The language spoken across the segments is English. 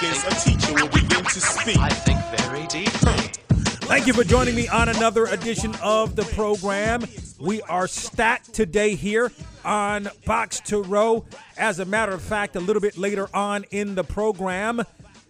seconds, a teacher will begin to speak. I think very deeply. Thank you for joining me on another edition of the program. We are stacked today here on Box to Row. As a matter of fact, a little bit later on in the program,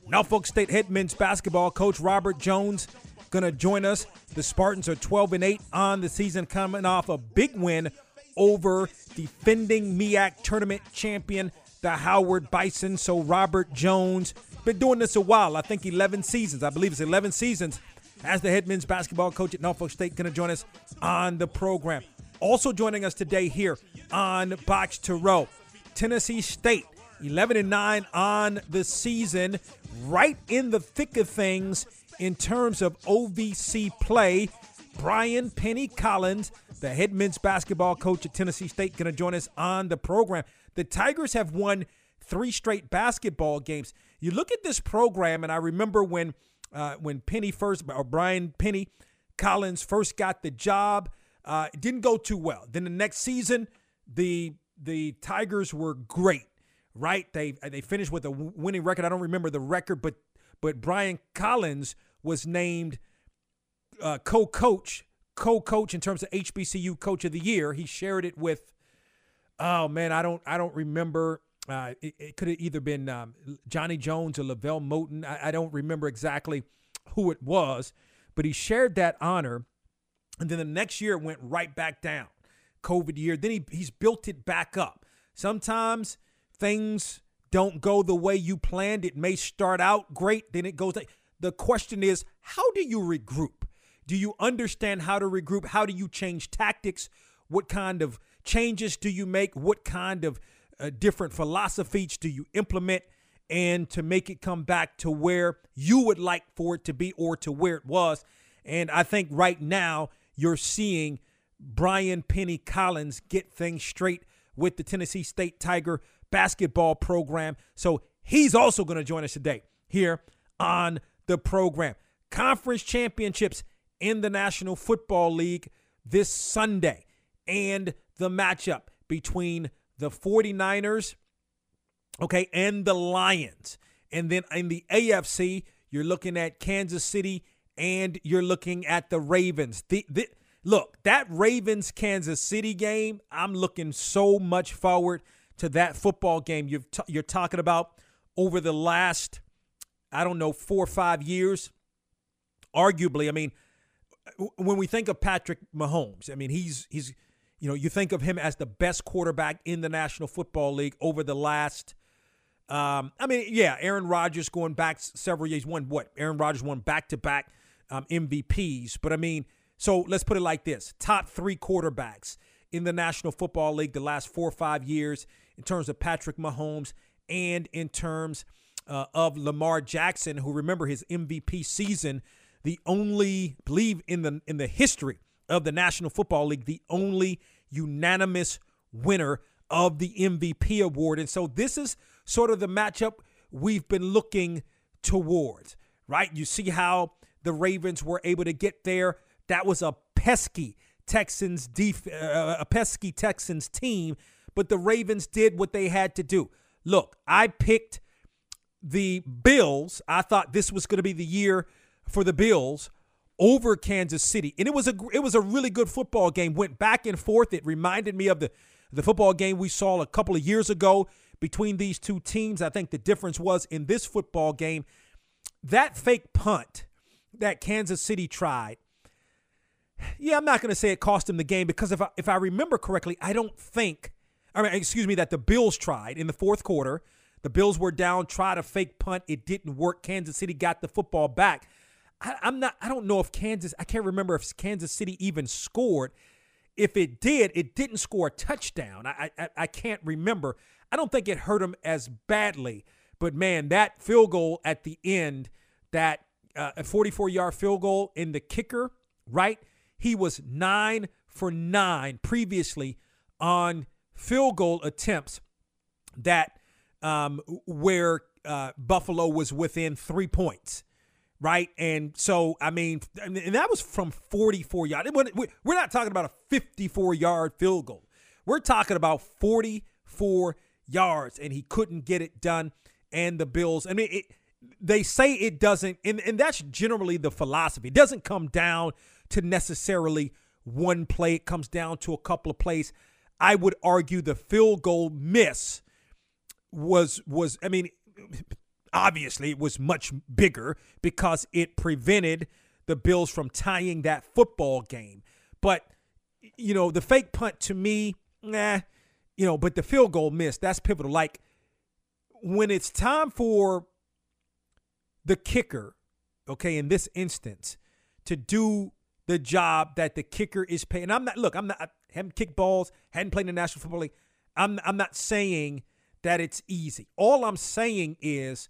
Norfolk State head men's basketball coach Robert Jones going to join us. The Spartans are 12 and 8 on the season, coming off a big win over defending MEAC tournament champion, the Howard Bison. So Robert Jones been doing this a while. I think 11 seasons. I believe it's 11 seasons as the head men's basketball coach at Norfolk State. Going to join us on the program. Also joining us today here on Box to Row, Tennessee State, 11 and 9 on the season, right in the thick of things in terms of OVC play. Brian Penny Collins, the head men's basketball coach at Tennessee State, going to join us on the program. The Tigers have won three straight basketball games. You look at this program, and I remember when uh, when Penny first, or Brian Penny Collins first got the job. Uh, it didn't go too well. Then the next season, the the Tigers were great, right? They they finished with a winning record. I don't remember the record, but but Brian Collins was named uh, co-coach, co-coach in terms of HBCU Coach of the Year. He shared it with, oh man, I don't I don't remember. Uh, it, it could have either been um, Johnny Jones or LeVelle Moton. I, I don't remember exactly who it was, but he shared that honor. And then the next year it went right back down. COVID year. Then he, he's built it back up. Sometimes things don't go the way you planned. It may start out great, then it goes. The question is, how do you regroup? Do you understand how to regroup? How do you change tactics? What kind of changes do you make? What kind of uh, different philosophies do you implement? And to make it come back to where you would like for it to be or to where it was. And I think right now you're seeing Brian Penny Collins get things straight with the Tennessee State Tiger basketball program. So he's also going to join us today here on the program. Conference championships in the National Football League this Sunday and the matchup between the 49ers, okay, and the Lions. And then in the AFC, you're looking at Kansas City and you're looking at the Ravens. The, the, look, that Ravens Kansas City game, I'm looking so much forward to that football game you t- you're talking about over the last, I don't know, four or five years. Arguably, I mean, when we think of Patrick Mahomes, I mean, he's he's you know, you think of him as the best quarterback in the National Football League over the last. Um, I mean, yeah, Aaron Rodgers going back several years won what? Aaron Rodgers won back to back MVPs, but I mean, so let's put it like this: top three quarterbacks in the National Football League the last four or five years in terms of Patrick Mahomes and in terms uh, of Lamar Jackson, who remember his MVP season, the only believe in the in the history of the National Football League, the only unanimous winner of the MVP award. And so this is sort of the matchup we've been looking towards, right? You see how the Ravens were able to get there. That was a pesky Texans def- uh, a pesky Texans team, but the Ravens did what they had to do. Look, I picked the Bills. I thought this was going to be the year for the Bills over Kansas City, and it was a it was a really good football game. Went back and forth. It reminded me of the the football game we saw a couple of years ago between these two teams. I think the difference was in this football game that fake punt that Kansas City tried. Yeah, I'm not going to say it cost them the game because if I, if I remember correctly, I don't think, I mean, excuse me, that the Bills tried in the fourth quarter. The Bills were down, tried a fake punt. It didn't work. Kansas City got the football back. I, I'm not, I don't know if Kansas, I can't remember if Kansas City even scored. If it did, it didn't score a touchdown. I, I, I can't remember. I don't think it hurt them as badly. But man, that field goal at the end, that uh, a 44 yard field goal in the kicker, right? He was nine for nine previously on field goal attempts that um, where uh, Buffalo was within three points, right? And so, I mean, and that was from 44 yards. We're not talking about a 54 yard field goal. We're talking about 44 yards, and he couldn't get it done. And the Bills, I mean, it, they say it doesn't, and, and that's generally the philosophy. It doesn't come down to necessarily one play, it comes down to a couple of plays. I would argue the field goal miss was was I mean obviously it was much bigger because it prevented the Bills from tying that football game. But you know, the fake punt to me, nah, you know, but the field goal miss, that's pivotal. Like when it's time for the kicker, okay, in this instance, to do the job that the kicker is paying. And I'm not look, I'm not I haven't kicked balls, hadn't played in the National Football League. I'm I'm not saying that it's easy. All I'm saying is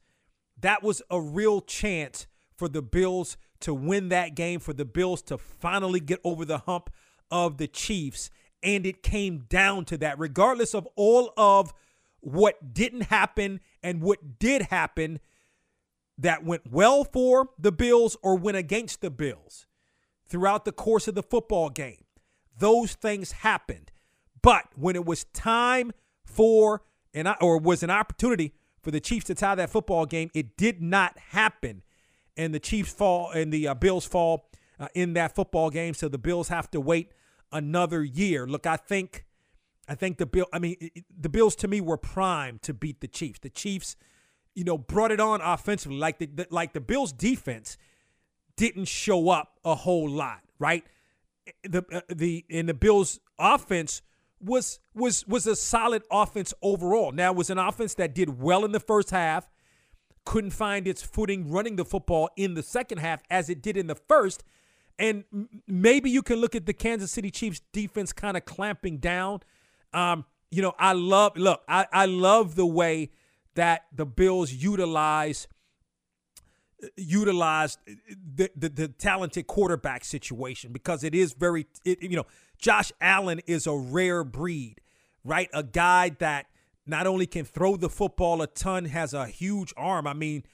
that was a real chance for the Bills to win that game, for the Bills to finally get over the hump of the Chiefs. And it came down to that, regardless of all of what didn't happen and what did happen that went well for the Bills or went against the Bills throughout the course of the football game. Those things happened. But when it was time for and or was an opportunity for the Chiefs to tie that football game. It did not happen, and the Chiefs fall and the uh, Bills fall uh, in that football game. So the Bills have to wait another year. Look, I think, I think the Bill. I mean, it, the Bills to me were primed to beat the Chiefs. The Chiefs, you know, brought it on offensively. Like the, the like the Bills defense didn't show up a whole lot, right? The uh, the in the Bills offense was was was a solid offense overall. Now it was an offense that did well in the first half, couldn't find its footing running the football in the second half as it did in the first. And maybe you can look at the Kansas City Chiefs defense kind of clamping down. Um, you know, I love look, I, I love the way that the Bills utilize utilize the, the, the talented quarterback situation because it is very it, you know Josh Allen is a rare breed, right? A guy that not only can throw the football a ton, has a huge arm. I mean,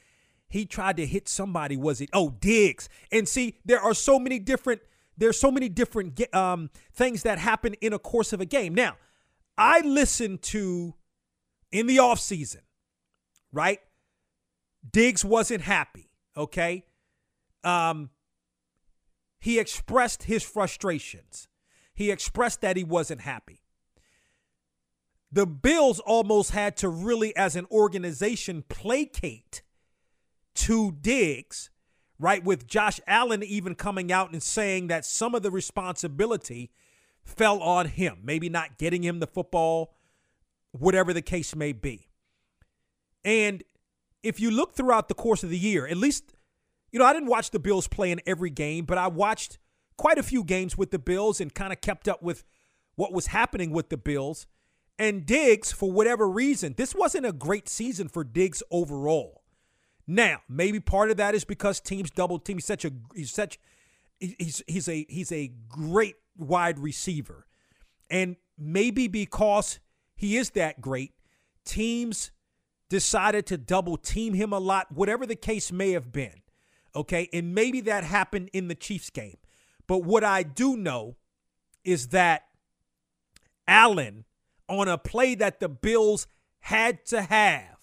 he tried to hit somebody. Was it? Oh, Diggs. And see, there are so many different. There's so many different um, things that happen in a course of a game. Now, I listened to in the offseason, right? Diggs wasn't happy. Okay. Um, he expressed his frustrations he expressed that he wasn't happy. The Bills almost had to really, as an organization, placate to Diggs, right? With Josh Allen even coming out and saying that some of the responsibility fell on him, maybe not getting him the football, whatever the case may be. And if you look throughout the course of the year, at least, you know, I didn't watch the Bills play in every game, but I watched quite a few games with the Bills and kind of kept up with what was happening with the Bills. And Diggs, for whatever reason, this wasn't a great season for Diggs overall. Now, maybe part of that is because teams double team. He's such a he's such he's he's a he's a great wide receiver. And maybe because he is that great, teams decided to double team him a lot, whatever the case may have been. Okay. And maybe that happened in the Chiefs game. But what I do know is that Allen, on a play that the Bills had to have,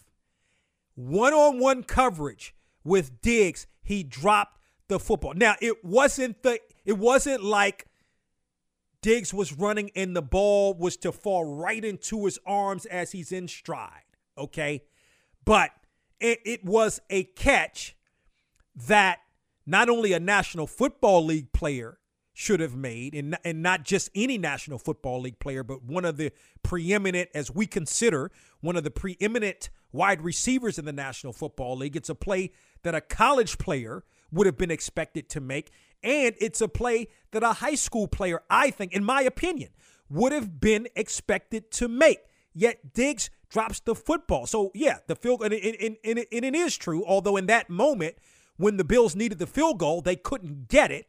one on one coverage with Diggs, he dropped the football. Now, it wasn't the it wasn't like Diggs was running and the ball was to fall right into his arms as he's in stride. Okay. But it, it was a catch that not only a National Football League player should have made, and, and not just any National Football League player, but one of the preeminent, as we consider, one of the preeminent wide receivers in the National Football League. It's a play that a college player would have been expected to make. And it's a play that a high school player, I think, in my opinion, would have been expected to make. Yet Diggs drops the football. So, yeah, the field, and, and, and, and it is true, although in that moment, when the Bills needed the field goal, they couldn't get it.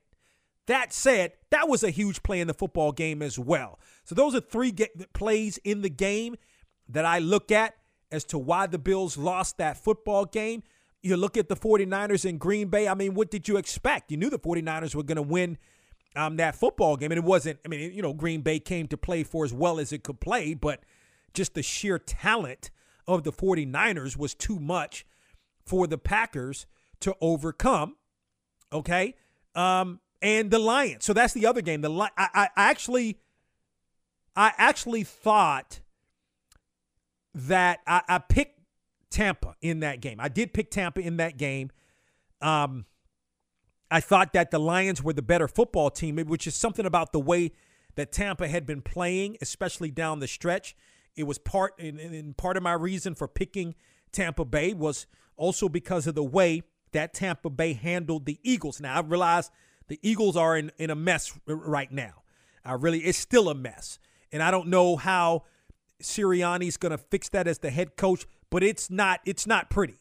That said, that was a huge play in the football game as well. So, those are three plays in the game that I look at as to why the Bills lost that football game. You look at the 49ers in Green Bay. I mean, what did you expect? You knew the 49ers were going to win um, that football game. And it wasn't, I mean, you know, Green Bay came to play for as well as it could play, but just the sheer talent of the 49ers was too much for the Packers to overcome. Okay. Um, and the Lions. So that's the other game. The I, I actually, I actually thought that I, I picked Tampa in that game. I did pick Tampa in that game. Um, I thought that the Lions were the better football team, which is something about the way that Tampa had been playing, especially down the stretch. It was part and part of my reason for picking Tampa Bay was also because of the way that Tampa Bay handled the Eagles. Now I realize the Eagles are in, in a mess right now. I really it's still a mess. And I don't know how Sirianni's going to fix that as the head coach, but it's not it's not pretty,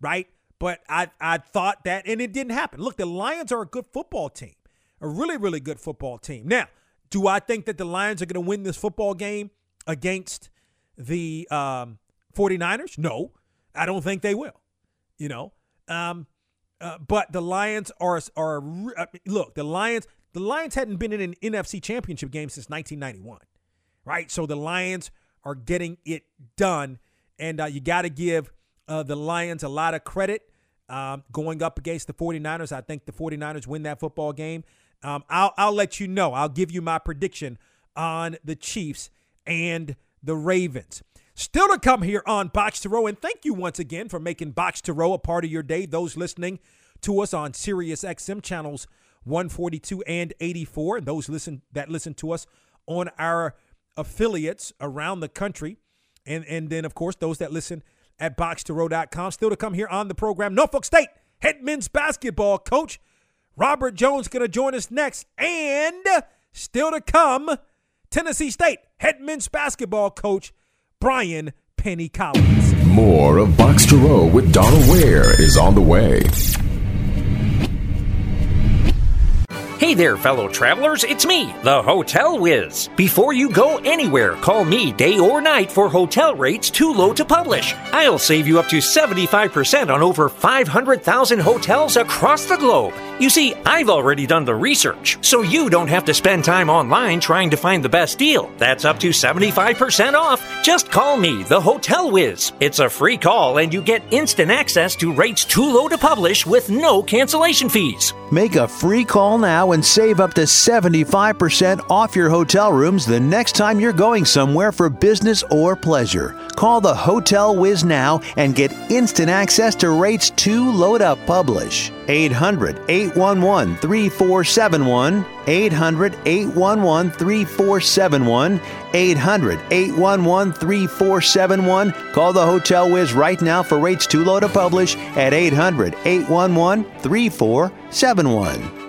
right? But I I thought that, and it didn't happen. Look, the Lions are a good football team, a really really good football team. Now, do I think that the Lions are going to win this football game against the um, 49ers? No, I don't think they will. You know, um, uh, but the Lions are are look the Lions the Lions hadn't been in an NFC Championship game since 1991, right? So the Lions are getting it done. And uh, you got to give uh, the Lions a lot of credit um, going up against the 49ers. I think the 49ers win that football game. Um, I'll, I'll let you know. I'll give you my prediction on the Chiefs and the Ravens. Still to come here on Box to Row. And thank you once again for making Box to Row a part of your day. Those listening to us on Sirius XM channels 142 and 84, and those listen that listen to us on our affiliates around the country. And, and then, of course, those that listen at boxtorow.com. Still to come here on the program, Norfolk State head men's basketball coach Robert Jones going to join us next. And still to come, Tennessee State head men's basketball coach Brian Penny Collins. More of Box to Row with Donal Ware is on the way. Hey there, fellow travelers, it's me, the Hotel Whiz. Before you go anywhere, call me day or night for hotel rates too low to publish. I'll save you up to 75% on over 500,000 hotels across the globe. You see, I've already done the research, so you don't have to spend time online trying to find the best deal. That's up to 75% off. Just call me, the Hotel Whiz. It's a free call, and you get instant access to rates too low to publish with no cancellation fees. Make a free call now and save up to 75% off your hotel rooms the next time you're going somewhere for business or pleasure. Call the Hotel Whiz now and get instant access to rates too low to publish. 800 811 3471. 800 811 3471. 800 811 3471. Call the Hotel Whiz right now for rates too low to publish at 800 811 3471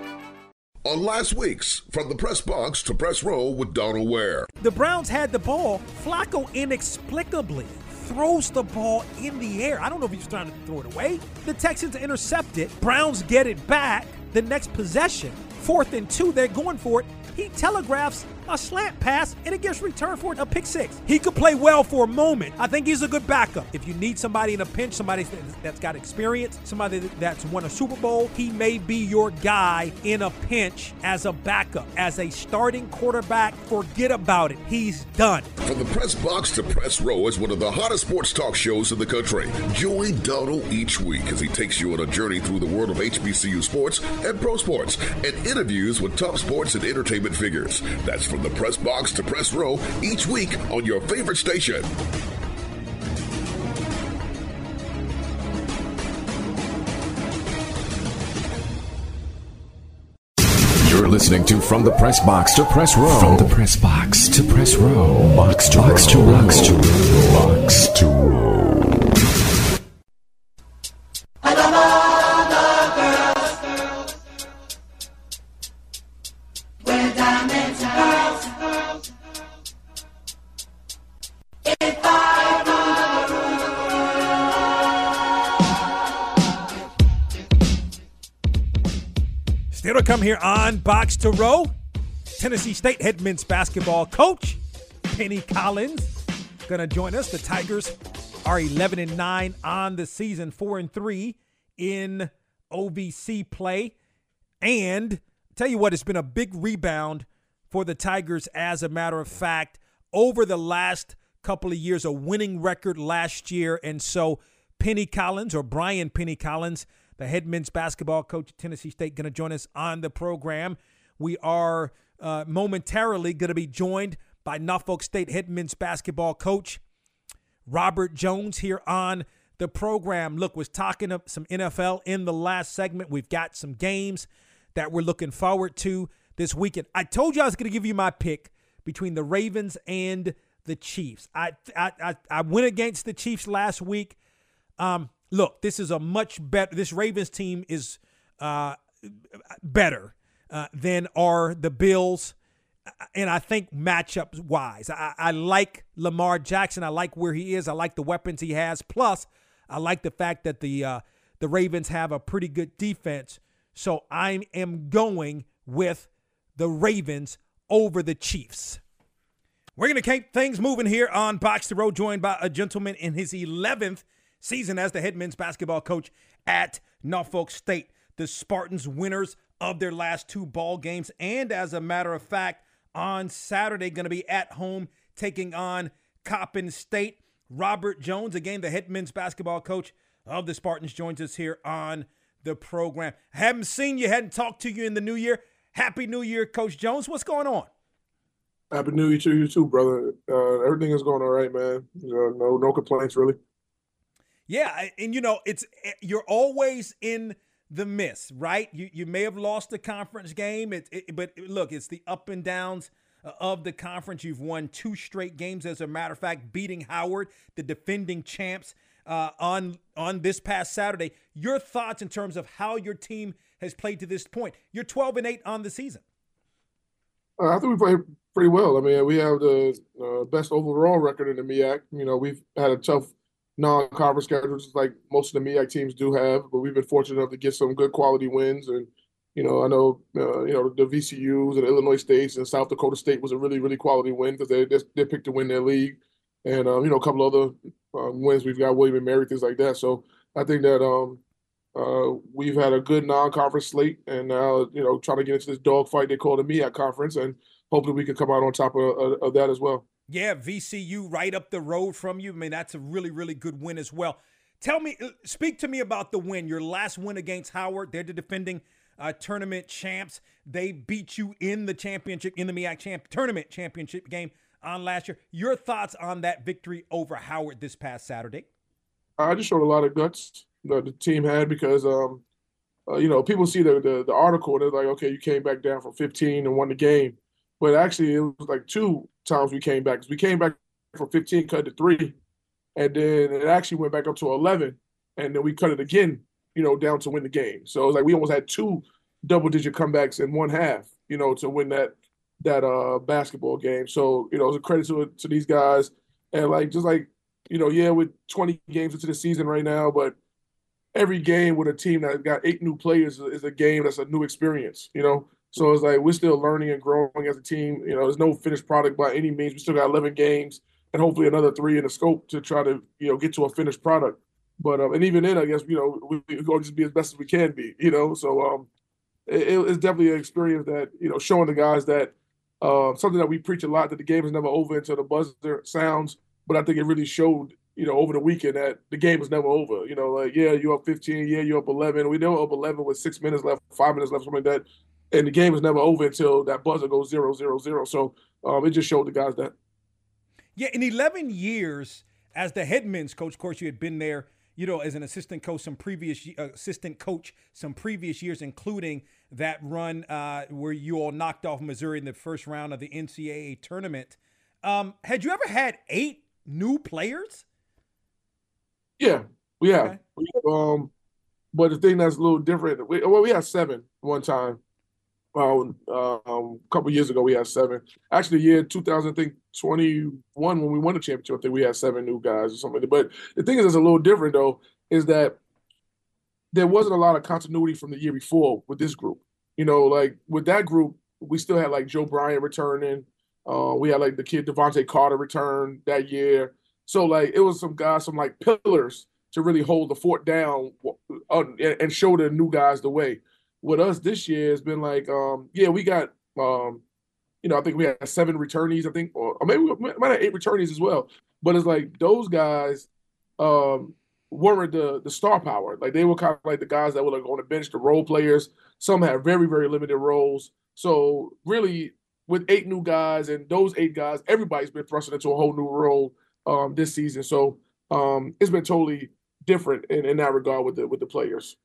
on last week's From the Press Box to Press Row with Donal Ware. The Browns had the ball. Flacco inexplicably throws the ball in the air. I don't know if he's trying to throw it away. The Texans intercept it. Browns get it back. The next possession, fourth and two, they're going for it. He telegraphs a slant pass, and it gets returned for a pick six. He could play well for a moment. I think he's a good backup. If you need somebody in a pinch, somebody that's got experience, somebody that's won a Super Bowl, he may be your guy in a pinch as a backup. As a starting quarterback, forget about it. He's done. From the press box to press row is one of the hottest sports talk shows in the country. Join Donal each week as he takes you on a journey through the world of HBCU sports and pro sports and interviews with top sports and entertainment figures. That's from the press box to press row each week on your favorite station. You're listening to From the Press Box to Press Row. From the Press Box to Press Row. Box to Box to Box to Row. Box to Row. Here on Box to Row. Tennessee State head men's basketball coach Penny Collins gonna join us. The Tigers are 11 and 9 on the season, 4 and 3 in OVC play. And tell you what, it's been a big rebound for the Tigers as a matter of fact over the last couple of years, a winning record last year. And so Penny Collins or Brian Penny Collins, the head men's basketball coach at Tennessee State, going to join us on the program. We are uh, momentarily going to be joined by Norfolk State head men's basketball coach Robert Jones here on the program. Look, was talking of some NFL in the last segment. We've got some games that we're looking forward to this weekend. I told you I was going to give you my pick between the Ravens and the Chiefs. I I I, I went against the Chiefs last week. Um, look, this is a much better. This Ravens team is uh, better uh, than are the Bills, and I think matchups wise, I, I like Lamar Jackson. I like where he is. I like the weapons he has. Plus, I like the fact that the uh, the Ravens have a pretty good defense. So I am going with the Ravens over the Chiefs. We're going to keep things moving here on Box to Row, joined by a gentleman in his 11th season as the head men's basketball coach at Norfolk State. The Spartans winners of their last two ball games, and as a matter of fact, on Saturday, going to be at home taking on Coppin State. Robert Jones, again, the head men's basketball coach of the Spartans, joins us here on the program. Haven't seen you, hadn't talked to you in the new year. Happy New Year, Coach Jones. What's going on? Happy New Year to you too, brother. Uh, everything is going all right, man. Uh, no, no complaints really. Yeah, and you know, it's eh, you're always in the miss, right? You you may have lost the conference game, it, it, but look, it's the up and downs uh, of the conference. You've won two straight games, as a matter of fact, beating Howard, the defending champs, uh, on on this past Saturday. Your thoughts in terms of how your team has played to this point? You're 12 and eight on the season. Uh, I think we played pretty well. I mean, we have the uh, best overall record in the MEAC. You know, we've had a tough non-conference schedules like most of the MEAC teams do have, but we've been fortunate enough to get some good quality wins. And you know, I know uh, you know the VCU's and Illinois States and South Dakota State was a really really quality win because they they picked to win their league, and um, you know a couple other um, wins we've got William and Mary things like that. So I think that um, uh, we've had a good non-conference slate, and now you know trying to get into this dogfight they call the MEAC conference, and hopefully we can come out on top of, of, of that as well. Yeah, VCU right up the road from you. I mean, that's a really, really good win as well. Tell me, uh, speak to me about the win. Your last win against Howard. They're the defending uh, tournament champs. They beat you in the championship, in the MEAC champ tournament championship game on last year. Your thoughts on that victory over Howard this past Saturday? I just showed a lot of guts that the team had because, um, uh, you know, people see the, the the article. And they're like, okay, you came back down from 15 and won the game, but actually it was like two times we came back. We came back from 15, cut to three, and then it actually went back up to 11, and then we cut it again, you know, down to win the game. So it was like we almost had two double-digit comebacks in one half, you know, to win that that uh basketball game. So you know, it's a credit to to these guys, and like just like you know, yeah, with 20 games into the season right now, but every game with a team that got eight new players is a game that's a new experience, you know. So it's like we're still learning and growing as a team. You know, there's no finished product by any means. We still got 11 games and hopefully another three in the scope to try to you know get to a finished product. But um, and even then, I guess you know we, are going to just be as best as we can be. You know, so um, it, it's definitely an experience that you know showing the guys that uh, something that we preach a lot that the game is never over until the buzzer sounds. But I think it really showed you know over the weekend that the game was never over. You know, like yeah, you're up 15, yeah, you're up 11. We know up 11 with six minutes left, five minutes left, something like that and the game is never over until that buzzer goes zero zero zero. So um, it just showed the guys that. Yeah, in 11 years as the head men's coach, of course, you had been there you know, as an assistant coach, some previous uh, assistant coach, some previous years, including that run uh, where you all knocked off Missouri in the first round of the NCAA tournament. Um, had you ever had eight new players? Yeah, we have. Okay. We have um, but the thing that's a little different, we, well, we had seven one time. Um, a couple years ago, we had seven. Actually, year 2000, I think 21, when we won the championship, I think we had seven new guys or something. But the thing is, it's a little different though, is that there wasn't a lot of continuity from the year before with this group. You know, like with that group, we still had like Joe Bryant returning. Uh, we had like the kid Devontae Carter return that year. So like it was some guys, some like pillars to really hold the fort down uh, and show the new guys the way. With us this year, it's been like, um, yeah, we got, um, you know, I think we had seven returnees, I think, or, or maybe we might have eight returnees as well. But it's like those guys um, weren't the the star power. Like they were kind of like the guys that were like on the bench, the role players. Some had very very limited roles. So really, with eight new guys and those eight guys, everybody's been thrust into a whole new role um, this season. So um, it's been totally different in, in that regard with the with the players.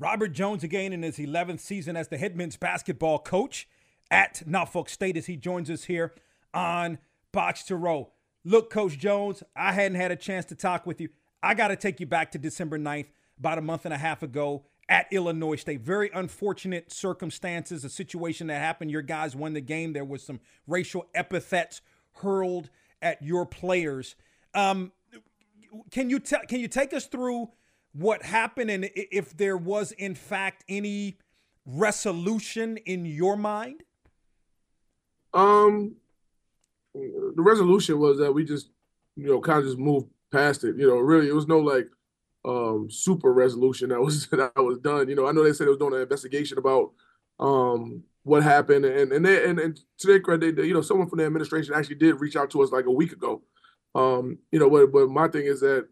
Robert Jones again in his 11th season as the head men's basketball coach at Norfolk State as he joins us here on Box to Row. Look, Coach Jones, I hadn't had a chance to talk with you. I got to take you back to December 9th, about a month and a half ago at Illinois State. Very unfortunate circumstances, a situation that happened. Your guys won the game. There was some racial epithets hurled at your players. Um, can you tell? Can you take us through what happened and if there was in fact any resolution in your mind? Um, the resolution was that we just, you know, kind of just moved past it. You know, really, it was no like um super resolution that was that was done. You know, I know they said it was doing an investigation about um what happened, and and they and, and to their credit, you know, someone from the administration actually did reach out to us like a week ago um, you know, but but my thing is that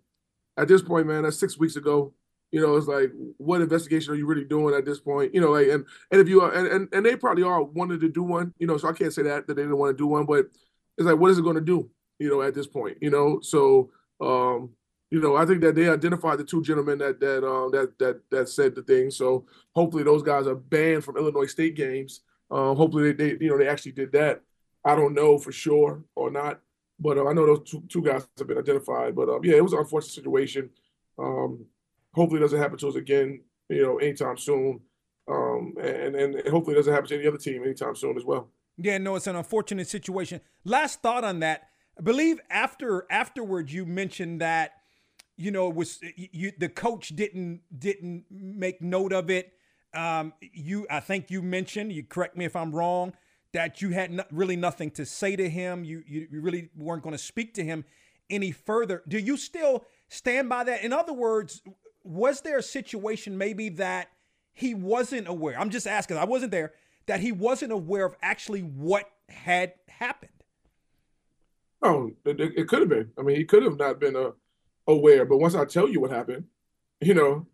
at this point, man, that's six weeks ago. You know, it's like, what investigation are you really doing at this point? You know, like, and and if you are, and and, and they probably all wanted to do one. You know, so I can't say that that they didn't want to do one, but it's like, what is it going to do? You know, at this point, you know, so um, you know, I think that they identified the two gentlemen that that um that that that said the thing. So hopefully those guys are banned from Illinois State games. Um, hopefully they, they you know they actually did that. I don't know for sure or not. But uh, I know those two, two guys have been identified. But um, yeah, it was an unfortunate situation. Um, hopefully, it doesn't happen to us again. You know, anytime soon. Um, and and hopefully, it doesn't happen to any other team anytime soon as well. Yeah, no, it's an unfortunate situation. Last thought on that. I believe after afterwards, you mentioned that you know it was you the coach didn't didn't make note of it. Um, you, I think you mentioned. You correct me if I'm wrong that you had no, really nothing to say to him. You, you, you really weren't going to speak to him any further. Do you still stand by that? In other words, was there a situation maybe that he wasn't aware? I'm just asking, I wasn't there, that he wasn't aware of actually what had happened? Oh, it, it could have been. I mean, he could have not been uh, aware, but once I tell you what happened, you know,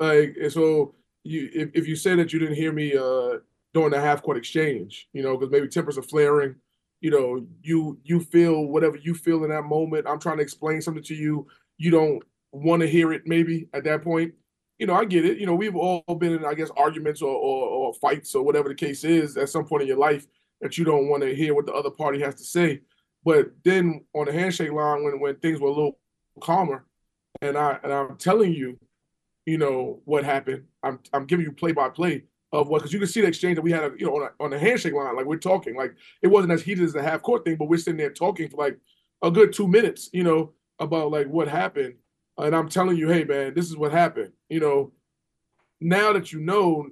like, so you if, if you say that you didn't hear me uh, during the half court exchange, you know, because maybe tempers are flaring. You know, you you feel whatever you feel in that moment. I'm trying to explain something to you. You don't want to hear it maybe at that point. You know, I get it. You know, we've all been in, I guess, arguments or, or, or fights or whatever the case is at some point in your life that you don't want to hear what the other party has to say. But then on the handshake line, when when things were a little calmer, and I and I'm telling you, you know what happened. I'm I'm giving you play by play of what because you can see the exchange that we had, you know, on a, on the handshake line. Like we're talking, like it wasn't as heated as the half court thing, but we're sitting there talking for like a good two minutes, you know, about like what happened. And I'm telling you, hey man, this is what happened. You know, now that you know,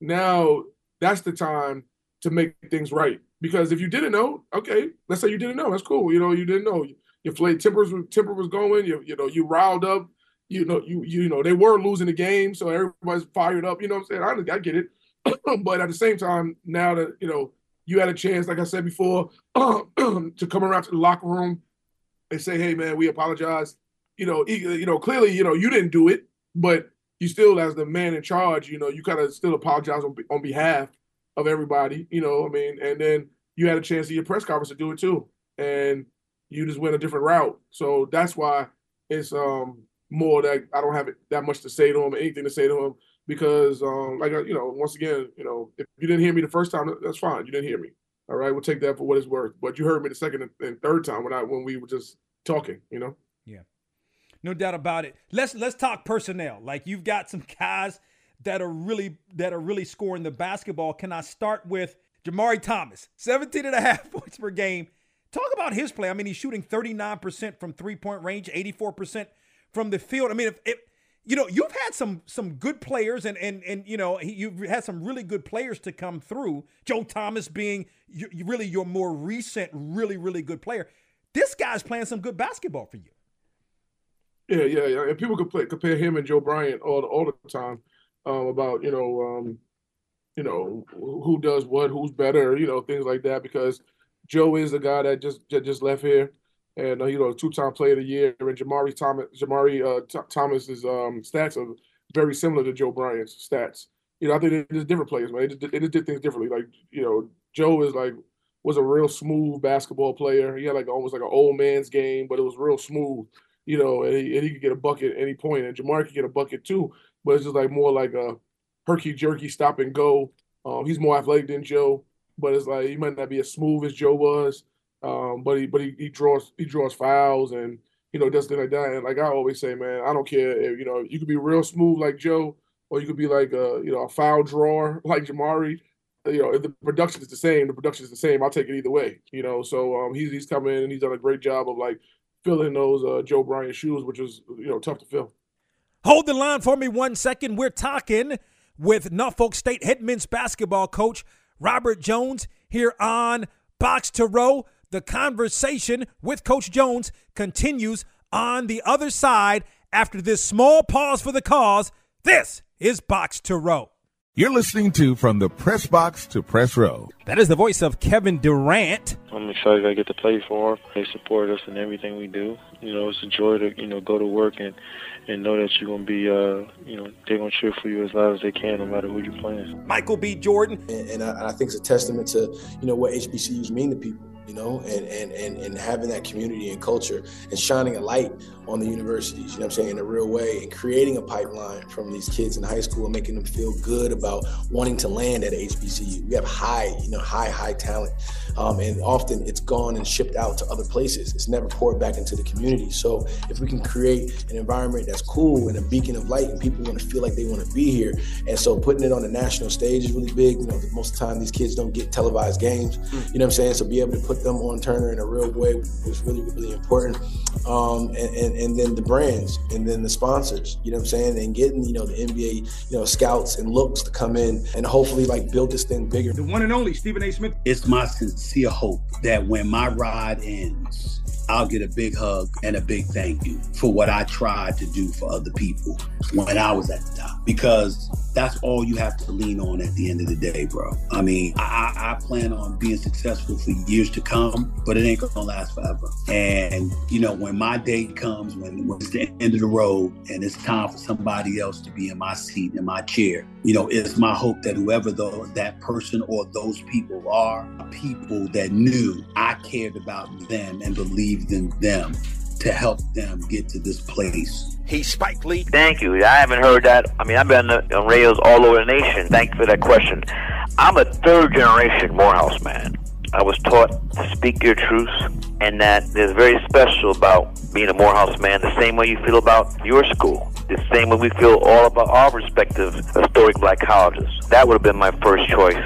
now that's the time to make things right. Because if you didn't know, okay, let's say you didn't know, that's cool. You know, you didn't know. Your flame tempers temper was going. You you know you riled up. You know you you know they were losing the game, so everybody's fired up. You know what I'm saying? I, I get it. but at the same time, now that you know you had a chance, like I said before, to come around to the locker room and say, "Hey, man, we apologize." You know, you know, clearly, you know, you didn't do it, but you still, as the man in charge, you know, you kind of still apologize on, on behalf of everybody. You know, I mean, and then you had a chance at your press conference to do it too, and you just went a different route. So that's why it's um more that I don't have that much to say to him, anything to say to him, because um, like you know, once again, you know, if you didn't hear me the first time, that's fine. You didn't hear me. All right, we'll take that for what it's worth. But you heard me the second and third time when I when we were just talking, you know. Yeah, no doubt about it. Let's let's talk personnel. Like you've got some guys that are really that are really scoring the basketball. Can I start with Jamarii Thomas, 17 and a half points per game. Talk about his play. I mean, he's shooting 39% from three-point range, 84% from the field. I mean, if, if you know, you've had some some good players, and and and you know, you've had some really good players to come through. Joe Thomas being you, really your more recent, really really good player. This guy's playing some good basketball for you. Yeah, yeah, yeah. And people could play, compare him and Joe Bryant all the, all the time um, about you know um, you know who does what, who's better, you know things like that. Because Joe is a guy that just that just left here and uh, you know, two-time player of the year. And Jamarii Thomas, Jamarii uh, T- Thomas's um, stats are very similar to Joe Bryant's stats. You know, I think they're just different players, man. They just, they just did things differently. Like, you know, Joe is like was a real smooth basketball player. He had like almost like an old man's game, but it was real smooth. You know, and he, and he could get a bucket at any point, and Jamarii could get a bucket too. But it's just like more like a herky jerky stop and go. Um, he's more athletic than Joe, but it's like he might not be as smooth as Joe was. Um, but he but he, he draws he draws fouls and you know does things like that. And like I always say, man, I don't care if you know you could be real smooth like Joe, or you could be like a you know a foul drawer like Jamarii. You know, if the production is the same, the production is the same. I'll take it either way. You know, so um, he's he's come in and he's done a great job of like filling those uh, Joe Bryant shoes, which is you know tough to fill. Hold the line for me one second. We're talking with Norfolk State head men's basketball coach Robert Jones here on Box to Row. The conversation with Coach Jones continues on the other side after this small pause for the cause. This is Box to Row. You're listening to From the Press Box to Press Row. That is the voice of Kevin Durant. I'm excited I get to play for them. They support us in everything we do. You know, it's a joy to, you know, go to work and, and know that you're going to be, uh, you know, they're going to cheer for you as loud as they can no matter who you're playing. Michael B. Jordan. And, and I, I think it's a testament to, you know, what HBCUs mean to people you know, and, and, and, and having that community and culture and shining a light on the universities, you know I'm saying, in a real way and creating a pipeline from these kids in high school and making them feel good about wanting to land at HBCU. We have high, you know, high, high talent. Um, and often it's gone and shipped out to other places. It's never poured back into the community. So if we can create an environment that's cool and a beacon of light and people want to feel like they want to be here. And so putting it on the national stage is really big. You know, most of the time these kids don't get televised games. You know what I'm saying? So be able to put them on Turner in a real way was really, really important. Um, and, and, and then the brands and then the sponsors, you know what I'm saying? And getting, you know, the NBA, you know, scouts and looks to come in and hopefully like build this thing bigger. The one and only Stephen A. Smith. It's my sincere hope that when my ride ends, I'll get a big hug and a big thank you for what I tried to do for other people when I was at the top. Because that's all you have to lean on at the end of the day, bro. I mean, I, I plan on being successful for years to come, but it ain't gonna last forever. And you know, when my day comes, when, when it's the end of the road and it's time for somebody else to be in my seat, in my chair, you know, it's my hope that whoever that person or those people are, people that knew I cared about them and believed in them to help them get to this place. He's Spike Lee. Thank you. I haven't heard that. I mean, I've been on radios all over the nation. Thank you for that question. I'm a third generation Morehouse man. I was taught to speak your truth, and that is very special about being a Morehouse man, the same way you feel about your school, the same way we feel all about our respective historic black colleges. That would have been my first choice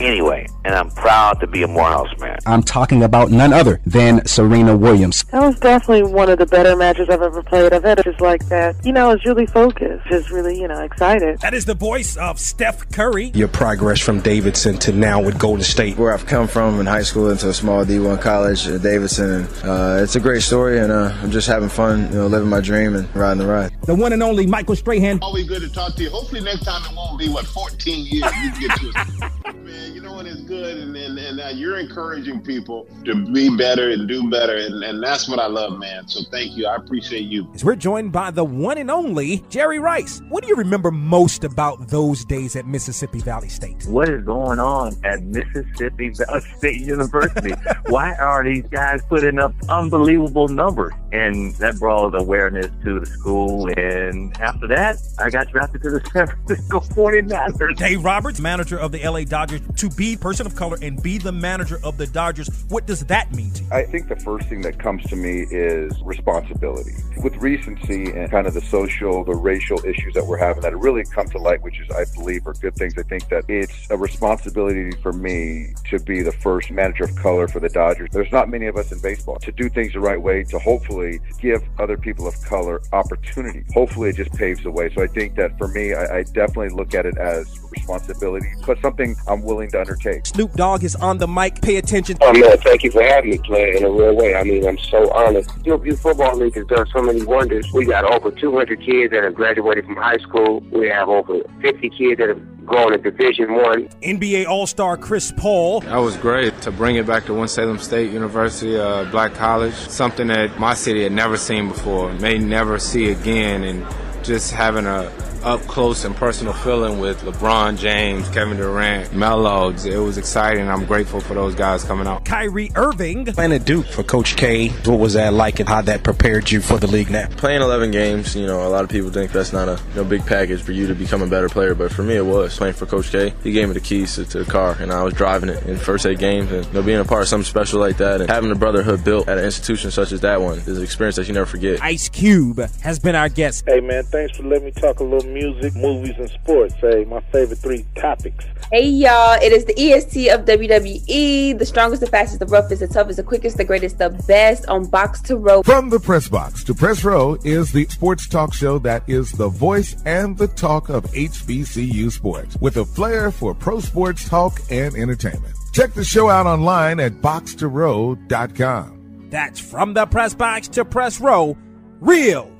anyway, and I'm proud to be a Morehouse man. I'm talking about none other than Serena Williams. That was definitely one of the better matches I've ever played. I've had just like that. You know, I was really focused, just really, you know, excited. That is the voice of Steph Curry. Your progress from Davidson to now with Golden State. Where I've come from in high school into a small D1 college at Davidson. Uh, it's a great story, and uh, I'm just having fun, you know, living my dream and riding the ride. The one and only Michael Strahan. Always good to talk to you. Hopefully next time it won't be, what, 14 years you get to Man, you know what? doing good, and and, and uh, you're encouraging people to be better and do better, and, and that's what I love, man. So thank you. I appreciate you. As we're joined by the one and only Jerry Rice. What do you remember most about those days at Mississippi Valley State? What is going on at Mississippi Valley State University? Why are these guys putting up unbelievable numbers? And that brought awareness to the school. And after that, I got drafted to the San Francisco 49ers. Dave Roberts, manager of the LA Dodgers, to be person of color and be the manager of the Dodgers. What does that mean to you? I think the first thing that comes to me is responsibility. With recency and kind of the social, the racial issues that we're having that have really come to light, which is, I believe, are good things. I think that it's a responsibility for me to be the first manager of color for the Dodgers. There's not many of us in baseball to do things the right way, to hopefully give other people of color opportunity. Hopefully, it just paves the way. So I think that for me, I, I definitely look at it as responsibility, but something I'm willing to undertake. Snoop Dogg is on the mic. Pay attention. Oh man, thank you for having me play in a real way. I mean, I'm so honored. Snoop Football League has done so many wonders. We got over 200 kids that have graduated from high school. We have over 50 kids that have gone to Division One. NBA All Star Chris Paul. That was great to bring it back to Winston Salem State University, uh, Black College. Something that my city had never seen before, may never see again, and just having a up close and personal feeling with LeBron James, Kevin Durant, Melo. It was exciting. I'm grateful for those guys coming out. Kyrie Irving. Playing at Duke for Coach K, what was that like and how that prepared you for the league now? Playing 11 games, you know, a lot of people think that's not a you know, big package for you to become a better player, but for me it was. Playing for Coach K, he gave me the keys to, to the car, and I was driving it in first eight games. And you know, being a part of something special like that and having a brotherhood built at an institution such as that one is an experience that you never forget. Ice Cube has been our guest. Hey, man, thanks for letting me talk a little music, movies, and sports. Hey, my favorite three topics. Hey y'all, it is the EST of WWE, the strongest, the fastest, the roughest, the toughest, the quickest, the greatest, the best on Box to Row. From the Press Box to Press Row is the sports talk show that is the voice and the talk of HBCU sports with a flair for pro sports talk and entertainment. Check the show out online at boxtorow.com. That's from the Press Box to Press Row, real,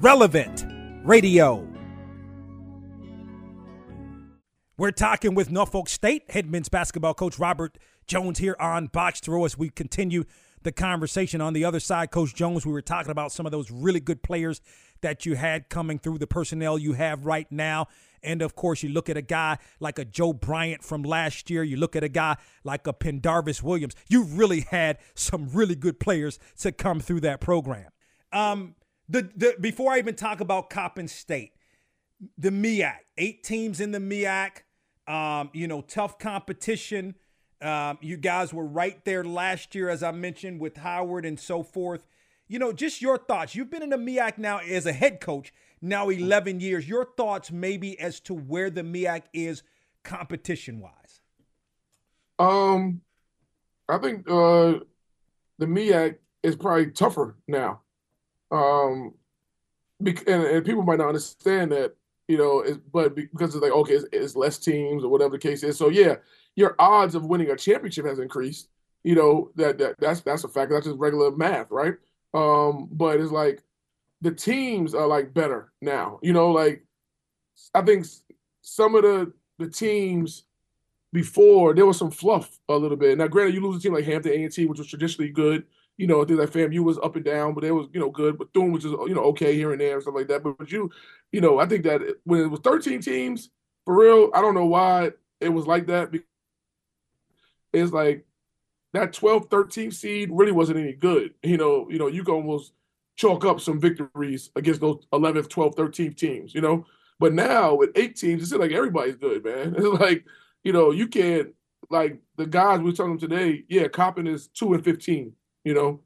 relevant radio. We're talking with Norfolk State head men's basketball coach Robert Jones here on Box to Row as we continue the conversation. On the other side, Coach Jones, we were talking about some of those really good players that you had coming through, the personnel you have right now. And of course, you look at a guy like a Joe Bryant from last year. You look at a guy like a Pendarvis Williams. You really had some really good players to come through that program. Um, the, the before I even talk about Coppin State, the MEAC, eight teams in the MEAC. Um, you know, tough competition. Um, you guys were right there last year, as I mentioned, with Howard and so forth. You know, just your thoughts. You've been in the MEAC now as a head coach now 11 years. Your thoughts maybe as to where the MEAC is competition wise. Um, I think uh, the MEAC is probably tougher now. Um, and, and people might not understand that you know, but because it's like okay, it's, it's, less teams or whatever the case is. So yeah, your odds of winning a championship has increased. You know that, that that's that's a fact. That's just regular math, right? Um, but it's like the teams are like better now. You know, like I think some of the the teams before there was some fluff a little bit. Now, granted, you lose a team like Hampton A and T, which was traditionally good you know, things like FAMU was up and down, but it was, you know, good. Bethune was just, you know, okay here and there and stuff like that. But, but you, you know, I think that when it was 13 teams, for real, I don't know why it was like that. It's like that 12, 13 seed really wasn't any good. You know, you know, you can almost chalk up some victories against those 11th, 12th, 13th teams, you know. But now with eight teams, it's like everybody's good, man. It's like, you know, you can't like the guys we were telling them today, yeah, Coppin is two and 15 you know.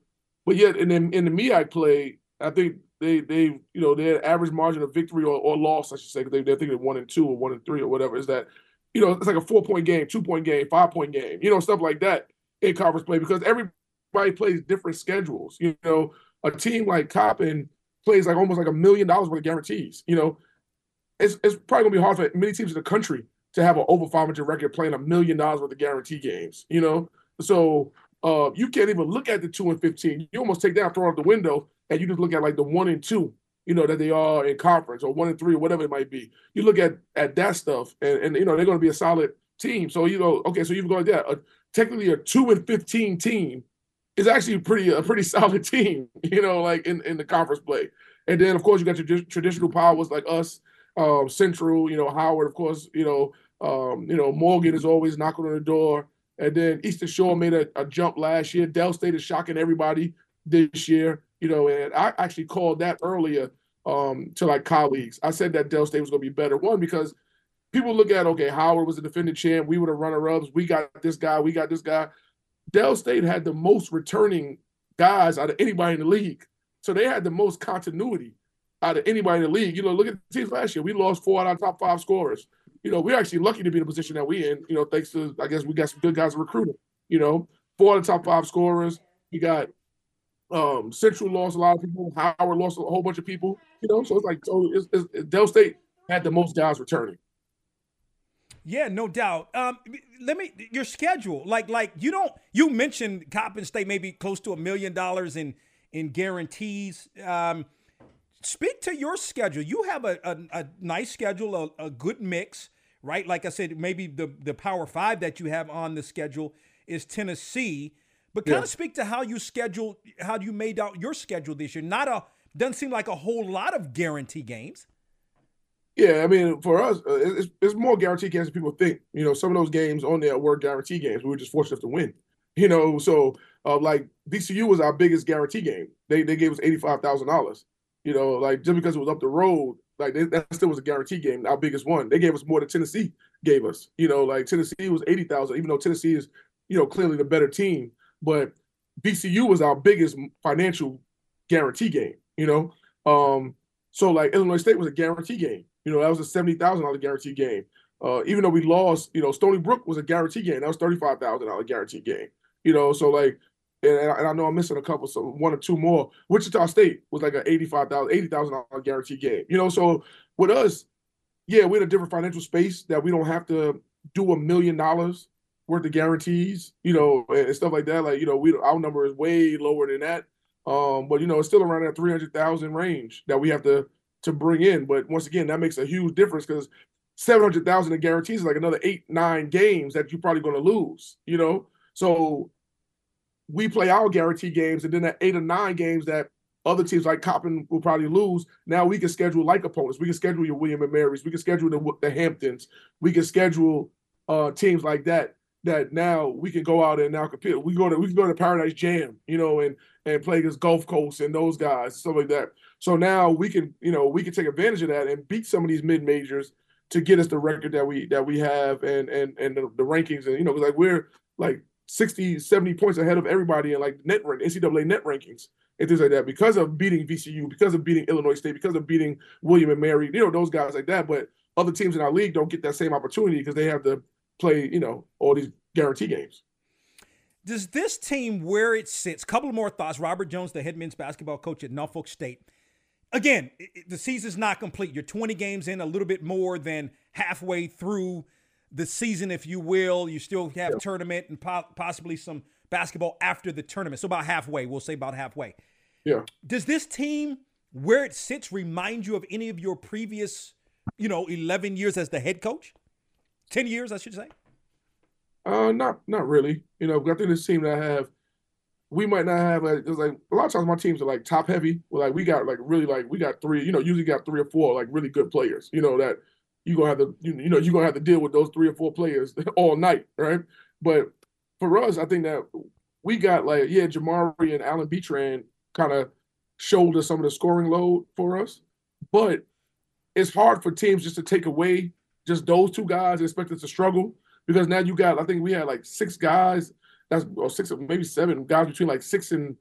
But yet, in the, in the MEAC play, I think they they you know their average margin of victory or, or loss, I should say, because they they're one and two or one and three or whatever, is that you know it's like a four point game, two point game, five point game, you know, stuff like that in conference play because everybody plays different schedules. You know, a team like Coppin plays like almost like a million dollars worth of guarantees. You know, it's it's probably gonna be hard for many teams in the country to have an over 500 record playing a million dollars worth of guarantee games. You know, so uh, you can't even look at the two and fifteen. You almost take that throw out the window, and you just look at like the one and two, you know, that they are in conference or one and three or whatever it might be. You look at at that stuff, and, and you know they're going to be a solid team. So you know, okay, so you've got that. A, technically, a two and fifteen team is actually pretty a pretty solid team. You know, like in in the conference play. And then of course you got your traditional powers like us, um, Central. You know, Howard, of course. You know, um, you know Morgan is always knocking on the door. And then Eastern Shore made a, a jump last year. Del State is shocking everybody this year. You know, and I actually called that earlier um, to like colleagues. I said that Del State was going to be better. One because people look at okay, Howard was a defending champ. We were the runner-ups. We got this guy. We got this guy. Del State had the most returning guys out of anybody in the league. So they had the most continuity out of anybody in the league. You know, look at the teams last year. We lost four out of our top five scorers. You know, we're actually lucky to be in the position that we in. You know, thanks to I guess we got some good guys recruiting. You know, four of the top five scorers. We got um Central lost a lot of people. Howard lost a whole bunch of people. You know, so it's like so it's, it's, Del State had the most guys returning. Yeah, no doubt. Um, let me your schedule. Like, like you don't. You mentioned Coppin State maybe close to a million dollars in in guarantees. Um, speak to your schedule. You have a, a, a nice schedule, a, a, good mix, right? Like I said, maybe the the Power Five that you have on the schedule is Tennessee. But kind yeah. of speak to how you schedule, how you made out your schedule this year. Not a doesn't seem like a whole lot of guarantee games. Yeah, I mean, for us, uh, it's, it's more guarantee games than people think. You know, some of those games on there were guarantee games. We were just fortunate to win. You know, so uh, like VCU was our biggest guarantee game. They they gave us eighty five thousand dollars. You know, like just because it was up the road, like they, that still was a guarantee game. Our biggest one. They gave us more than Tennessee gave us. You know, like Tennessee was eighty thousand, even though Tennessee is you know clearly the better team. But VCU was our biggest financial guarantee game. You know, um, so like Illinois State was a guarantee game. You know, that was a seventy thousand dollar guarantee game. Uh, even though we lost, you know, Stony Brook was a guarantee game. That was thirty five thousand dollar guarantee game. You know, so like, and, and, I know I'm missing a couple, so one or two more. Wichita State was like an eighty five thousand, eighty thousand dollar guarantee game. You know, so with us, yeah, we're in a different financial space that we don't have to do a million dollars worth of guarantees. You know, and stuff like that. Like, you know, we our number is way lower than that. Um, but you know, it's still around that three hundred thousand range that we have to to bring in. But once again, that makes a huge difference because seven hundred thousand in guarantees is like another eight, nine games that you're probably going to lose. You know, so we play our guarantee games, and then that eight or nine games that other teams like Coppin will probably lose. Now we can schedule like opponents. We can schedule your William and Marys. We can schedule the, the Hamptons. We can schedule uh, teams like that. That now we can go out and now compete. We go to we can go to Paradise Jam, you know, and and play against Gulf Coast and those guys, stuff like that. So now we can, you know, we can take advantage of that and beat some of these mid majors to get us the record that we that we have and and and the, the rankings and you know like we're like 60 70 points ahead of everybody in like net rank NCAA net rankings and things like that because of beating VCU because of beating Illinois State because of beating William and Mary you know those guys like that. But other teams in our league don't get that same opportunity because they have to play you know all these guarantee games. Does this team where it sits couple more thoughts. Robert Jones the head men's basketball coach at Norfolk State. Again, it, the season's not complete. You're 20 games in, a little bit more than halfway through the season, if you will. You still have yeah. tournament and po- possibly some basketball after the tournament. So about halfway, we'll say about halfway. Yeah. Does this team, where it sits, remind you of any of your previous, you know, 11 years as the head coach? 10 years, I should say. Uh, not not really. You know, I think this team that I have we might not have like it's like a lot of times my teams are like top heavy. We're like we got like really like we got three, you know, usually got three or four like really good players, you know, that you gonna have to you, know, you're gonna have to deal with those three or four players all night, right? But for us, I think that we got like, yeah, Jamarii and Allen Betrand kind of shoulder some of the scoring load for us. But it's hard for teams just to take away just those two guys and expect us to struggle because now you got, I think we had like six guys that's or six, maybe seven guys between like six and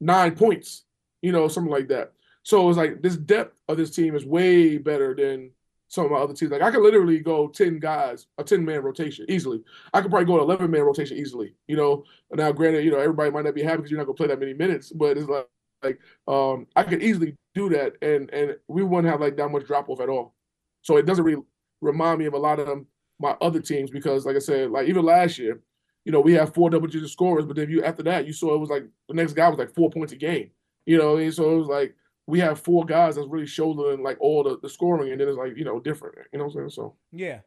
nine points, you know, something like that. So it's like this depth of this team is way better than some of my other teams. Like I could literally go ten guys, a ten man rotation easily. I could probably go an eleven man rotation easily. You know, now granted, you know everybody might not be happy because you're not gonna play that many minutes, but it's like like um I could easily do that, and and we wouldn't have like that much drop off at all. So it doesn't really remind me of a lot of my other teams because, like I said, like even last year, you know, we have four double digit scorers, but then you after that, you saw it was like the next guy was like four points a game. You know, and so it was like we have four guys that's really shouldering like all the, the scoring, and then it's like, you know, different. You know what I'm saying? So Yeah.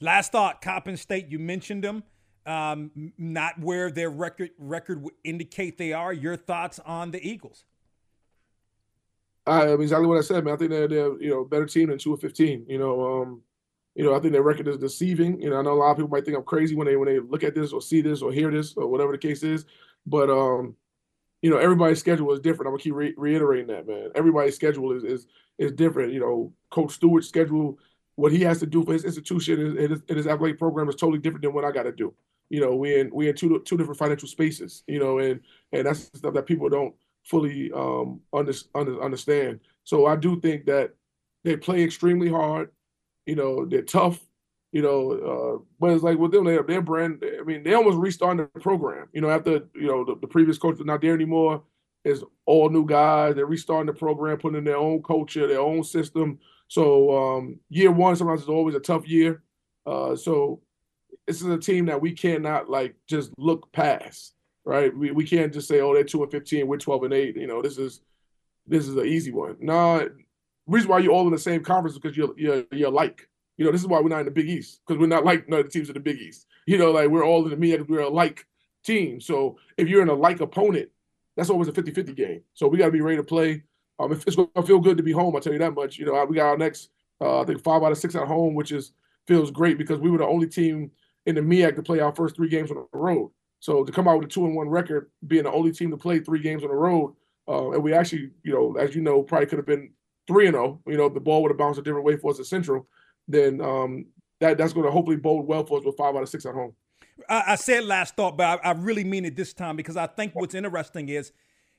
Last thought, Coppin State. You mentioned them, um, not where their record record would indicate they are. Your thoughts on the Eagles? I mean, exactly what I said, man. I think they're, they're you know better team than two or fifteen. You know, um, you know, I think their record is deceiving. You know, I know a lot of people might think I'm crazy when they when they look at this or see this or hear this or whatever the case is, but um, you know, everybody's schedule is different. I'm gonna keep re- reiterating that, man. Everybody's schedule is is is different. You know, Coach Stewart's schedule, what he has to do for his institution and his, and his athletic program is totally different than what I got to do. You know, we in we in two two different financial spaces. You know, and and that's stuff that people don't fully um under, under, understand. So I do think that they play extremely hard. You know, they're tough. You know, uh, but it's like with them, their their brand. I mean, they almost restarted the program. You know, after you know the, the previous coach is not there anymore. It's all new guys. They're restarting the program, putting in their own culture, their own system. So um, year one sometimes is always a tough year. Uh, so this is a team that we cannot like just look past, right? We we can't just say, oh, they're two and fifteen, we're twelve and eight. You know, this is this is an easy one. No, reason why you're all in the same conference is because you're you're you're. You know, this is why we're not in the Big East because we're not like none of the teams in the Big East. You know, like we're all in the because we're a like team. So if you're in a like opponent, that's always a 50-50 game. So we got to be ready to play. Um, it's going to feel good to be home. I'll tell you that much. You know, we got our next, uh, I think five out of six at home, which is feels great because we were the only team in the MEAC to play our first three games on the road. So to come out with a two and one record, being the only team to play three games on the road, uh, and we actually, you know, as you know, probably could have been three and zero. You know, the ball would have bounced a different way for us at Central. Then um, that that's going to hopefully bode well for us with five out of six at home. I, I said last thought, but I, I, really mean it this time because I think what's interesting is,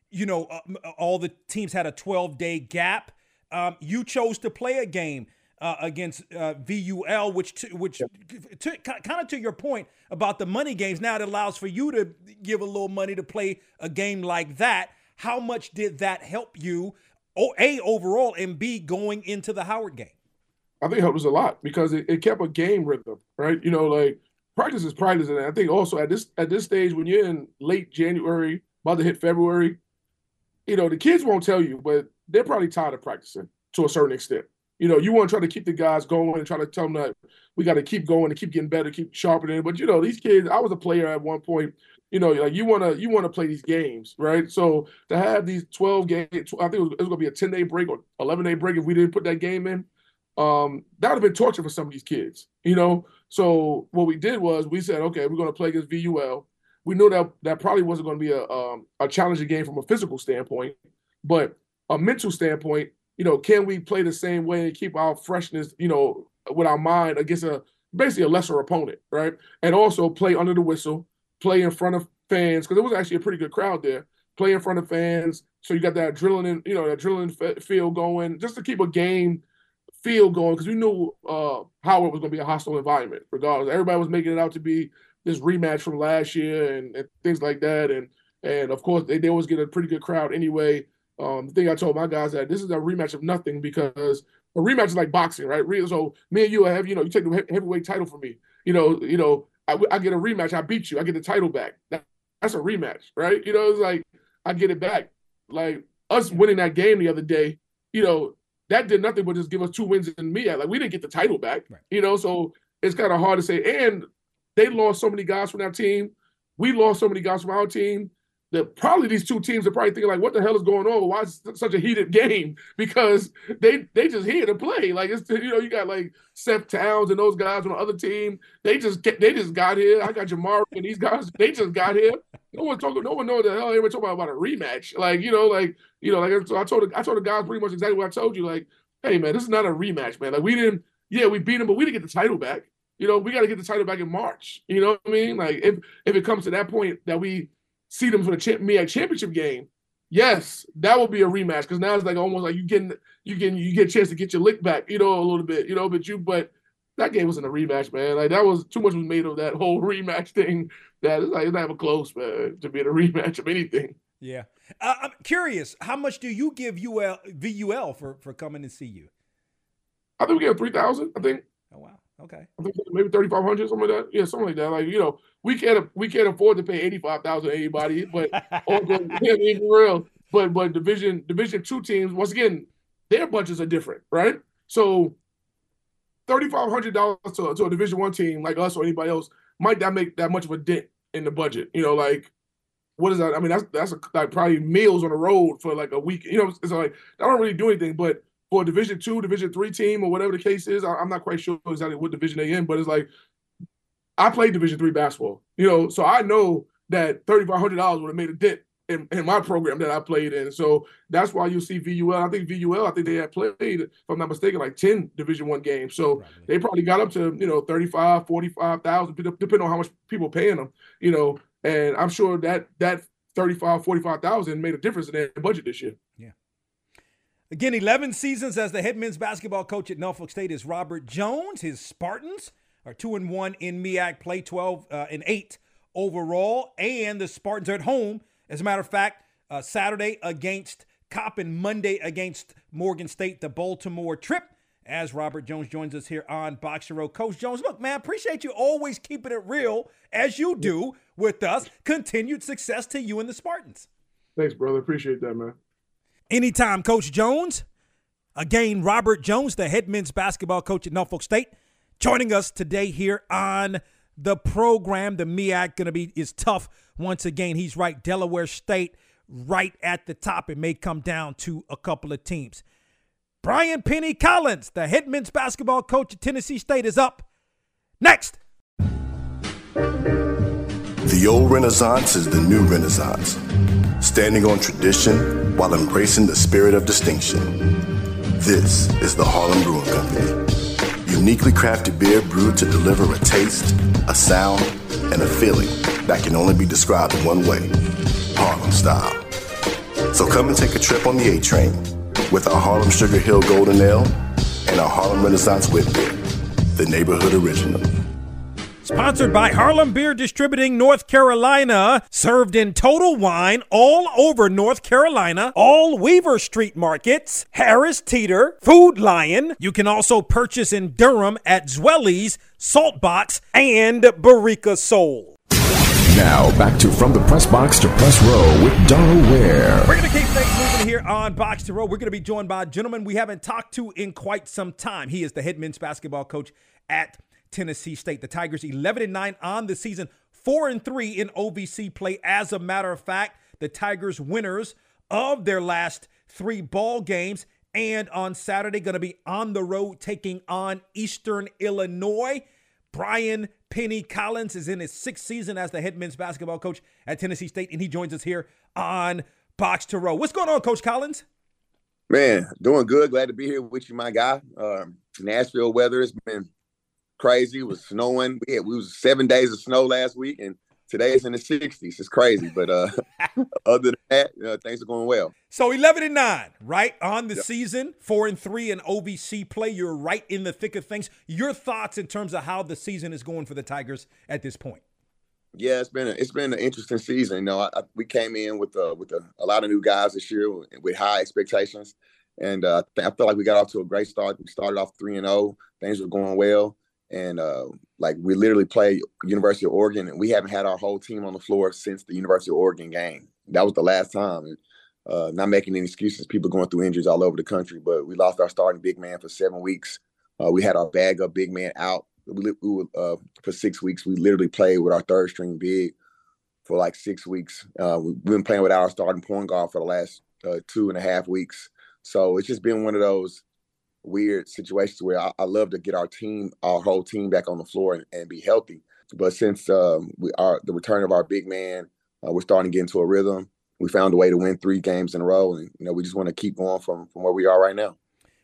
you know, uh, all the teams had a 12 day gap. Um, you chose to play a game uh, against uh, VUL, which to, which to, kind of to your point about the money games. Now it allows for you to give a little money to play a game like that. How much did that help you? Oh, a overall and B going into the Howard game. I think it helped us a lot because it, it kept a game rhythm, right? You know, like practice is practice, and I think also at this at this stage when you're in late January, about to hit February, you know, the kids won't tell you, but they're probably tired of practicing to a certain extent. You know, you want to try to keep the guys going and try to tell them that we got to keep going and keep getting better, keep sharpening. But you know, these kids, I was a player at one point. You know, like you want to you want to play these games, right? So to have these 12 games, I think it was, it was going to be a 10 day break or 11 day break if we didn't put that game in um, that would have been torture for some of these kids, you know. So what we did was we said, okay, we're going to play against VUL. We knew that that probably wasn't going to be a um, a challenging game from a physical standpoint, but a mental standpoint, you know, can we play the same way and keep our freshness, you know, with our mind against a basically a lesser opponent, right? And also play under the whistle, play in front of fans because it was actually a pretty good crowd there. Play in front of fans, so you got that adrenaline, you know, that drilling feel going, just to keep a game feel going because we knew uh, Howard was going to be a hostile environment, regardless. Everybody was making it out to be this rematch from last year and, and things like that. And and of course, they, they always get a pretty good crowd anyway. Um, the thing I told my guys that this is a rematch of nothing because a rematch is like boxing, right? So me and you have, you know, you take the heavyweight title from me. You know, you know, I, I get a rematch. I beat you. I get the title back. That, that's a rematch, right? You know, it's like I get it back. Like us winning that game the other day, you know, that did nothing but just give us two wins in me. Like we didn't get the title back, right. you know. So it's kind of hard to say. And they lost so many guys from that team. We lost so many guys from our team that probably these two teams are probably thinking like, what the hell is going on? Why is such a heated game? Because they they just here to play. Like it's you know you got like Seth Towns and those guys on the other team. They just they just got here. I got Jamar and these guys. They just got here. No one talking. No one know the hell were talking about a rematch. Like you know, like you know, like so I told I told the guys pretty much exactly what I told you. Like, hey man, this is not a rematch, man. Like we didn't. Yeah, we beat him, but we didn't get the title back. You know, we got to get the title back in March. You know what I mean? Like if if it comes to that point that we see them for the champ- MEAC championship game, yes, that will be a rematch because now it's like almost like you getting you getting you get a chance to get your lick back, you know, a little bit, you know. But you but that game wasn't a rematch, man. Like that was too much was made of that whole rematch thing. That it's like it's not even close, man, to be a rematch of anything. Yeah, uh, I'm curious. How much do you give UL VUL for for coming to see you? I think we get three thousand. I think. Oh wow. Okay. I think maybe thirty five hundred, something like that. Yeah, something like that. Like you know, we can't we can't afford to pay eighty five thousand to anybody, but or yeah, be real. But but division division two teams once again, their budgets are different, right? So thirty five hundred dollars to, to a Division One team like us or anybody else might not make that much of a dent in the budget. You know, like what is that? I mean, that's that's a, like probably meals on the road for like a week. You know, it's like I don't really do anything, but for a Division Two, Division Three team or whatever the case is, I, I'm not quite sure exactly what division they in, but it's like I played Division Three basketball. You know, so I know that thirty five hundred dollars would have made a dent in, in, my program that I played in. So that's why you see VUL. I think VUL, I think they had played, if I'm not mistaken, like 10 Division One games. So they probably got up to, you know, 35, 45,000, depending on how much people paying them, you know, and I'm sure that that 35, 45,000 made a difference in their budget this year. Yeah. Again, 11 seasons as the head men's basketball coach at Norfolk State is Robert Jones. His Spartans are 2 and 1 in MEAC play, 12 uh, and 8 overall, and the Spartans are at home as a matter of fact, uh, Saturday against Coppin, Monday against Morgan State, the Baltimore trip. As Robert Jones joins us here on Box to Row. Coach Jones, look, man, appreciate you always keeping it real as you do with us. Continued success to you and the Spartans. Thanks, brother. Appreciate that, man. Anytime, Coach Jones. Again, Robert Jones, the head men's basketball coach at Norfolk State, joining us today here on the program. The MEAC going to be is tough once again. He's right. Delaware State right at the top. It may come down to a couple of teams. Brian Penny Collins, the head men's basketball coach at Tennessee State, is up next. The old Renaissance is the new Renaissance, standing on tradition while embracing the spirit of distinction. This is the Harlem Brewing Company uniquely crafted beer brewed to deliver a taste, a sound, and a feeling that can only be described in one way Harlem style. So come and take a trip on the A train with our Harlem Sugar Hill Golden Ale and our Harlem Renaissance Wit Beer, the neighborhood original. Sponsored by Harlem Beer Distributing North Carolina, served in Total Wine all over North Carolina, all Weaver Street markets, Harris Teeter, Food Lion. You can also purchase in Durham at Zweli's, Saltbox, and Boricua Soul. Now back to From the Press Box to Press Row with Donal Ware. We're going to keep things moving here on Box to Row. We're going to be joined by a gentleman we haven't talked to in quite some time. He is the head men's basketball coach at Tennessee State. The Tigers 11 and 9 on the season, 4 and 3 in OVC play. As a matter of fact, the Tigers winners of their last 3 ball games and on Saturday going to be on the road taking on Eastern Illinois. Brian Penny Collins is in his sixth season as the head men's basketball coach at Tennessee State, and he joins us here on Box to Row. What's going on, Coach Collins? Man, doing good. Glad to be here with you, my guy. Um, Nashville weather has been crazy. It was snowing. We had we was seven days of snow last week, and today it's in the 60s. It's crazy, but uh, other than that, uh, things are going well. So 11 and nine, right on the yep. season, four and three in OVC play. You're right in the thick of things. Your thoughts in terms of how the season is going for the Tigers at this point? Yeah, it's been a, it's been an interesting season. You know, I, I, we came in with uh, with a, a, lot of new guys this year with, with high expectations, and uh, I feel like we got off to a great start. We started off three and zero. Oh. Things were going well and uh, like we literally play University of Oregon, and we haven't had our whole team on the floor since the University of Oregon game. That was the last time. And uh, not making any excuses, people going through injuries all over the country, but we lost our starting big man for seven weeks. Uh, we had our bag up big man out. We, we uh, for six weeks. We literally played with our third string big for like six weeks. Uh, we've been playing without our starting point guard for the last uh, two and a half weeks. So it's just been one of those weird situations where I, I, love to get our team, our whole team back on the floor and, and be healthy. But since um, we are the return of our big man, uh, we're starting to get into a rhythm. We found a way to win three games in a row, and you know we just want to keep going from from where we are right now.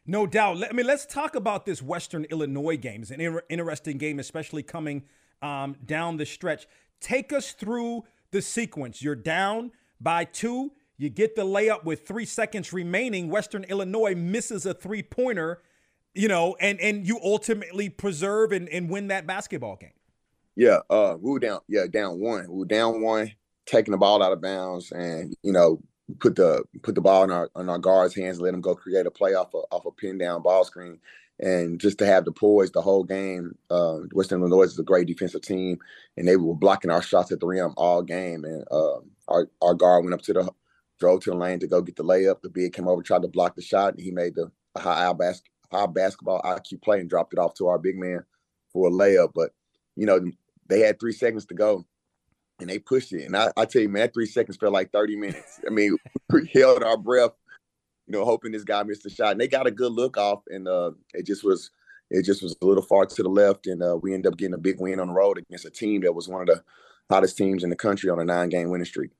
No doubt. I mean, let's talk about this Western Illinois game. It's an inter- interesting game, especially coming um, down the stretch. Take us through the sequence. You're down by two. You get the layup with three seconds remaining. Western Illinois misses a three pointer, you know, and and you ultimately preserve and, and win that basketball game. Yeah, uh, we were down. Yeah, down one. We were down one, taking the ball out of bounds, and you know, put the put the ball in our on our guards' hands, let them go create a play off a, off a pin down ball screen, and just to have the poise the whole game. Uh, Western Illinois is a great defensive team, and they were blocking our shots at the rim all game, and uh, our our guard went up to the drove to the lane to go get the layup. The big came over, tried to block the shot, and he made the high high basketball IQ play and dropped it off to our big man for a layup. But you know, they had three seconds to go, and they pushed it. And I, I tell you, man, that three seconds felt like thirty minutes. I mean, we held our breath, you know, hoping this guy missed a shot. And they got a good look off, and uh, it just was it just was a little far to the left, and uh, we ended up getting a big win on the road against a team that was one of the hottest teams in the country on a nine-game winning streak.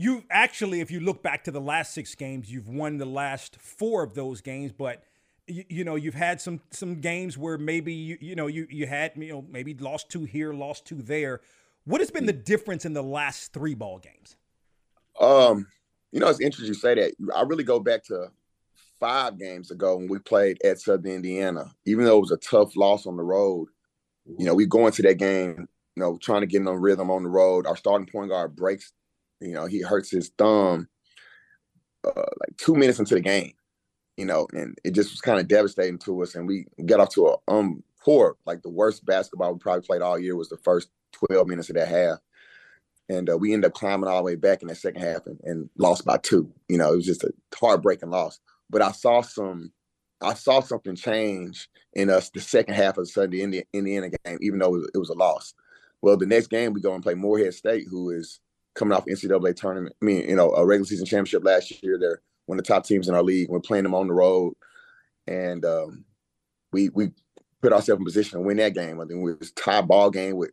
You actually, if you look back to the last six games, you've won the last four of those games, but you, you, know you've had some some games where maybe you you know you you had you know maybe lost two here, lost two there. What has been the difference in the last three ball games? Um, you know, it's interesting you say that. I really go back to five games ago when we played at Southern Indiana. Even though it was a tough loss on the road, you know, we go into that game, you know, trying to get in a rhythm on the road. Our starting point guard breaks, you know, he hurts his thumb uh, like two minutes into the game, you know, and it just was kind of devastating to us. And we got off to a um poor, like the worst basketball we probably played all year was the first 12 minutes of that half. And uh, we ended up climbing all the way back in the second half and, and lost by two. You know, it was just a heartbreaking loss but I saw some I saw something change in us the second half of the Sunday in the Indiana game, even though it was a loss. Well, the next game we go and play Morehead State, who is coming off NCAA tournament. I mean, you know, a regular season championship last year. They're one of the top teams in our league. We're playing them on the road, and um, we we put ourselves in position to win that game. I think it was a tie ball game with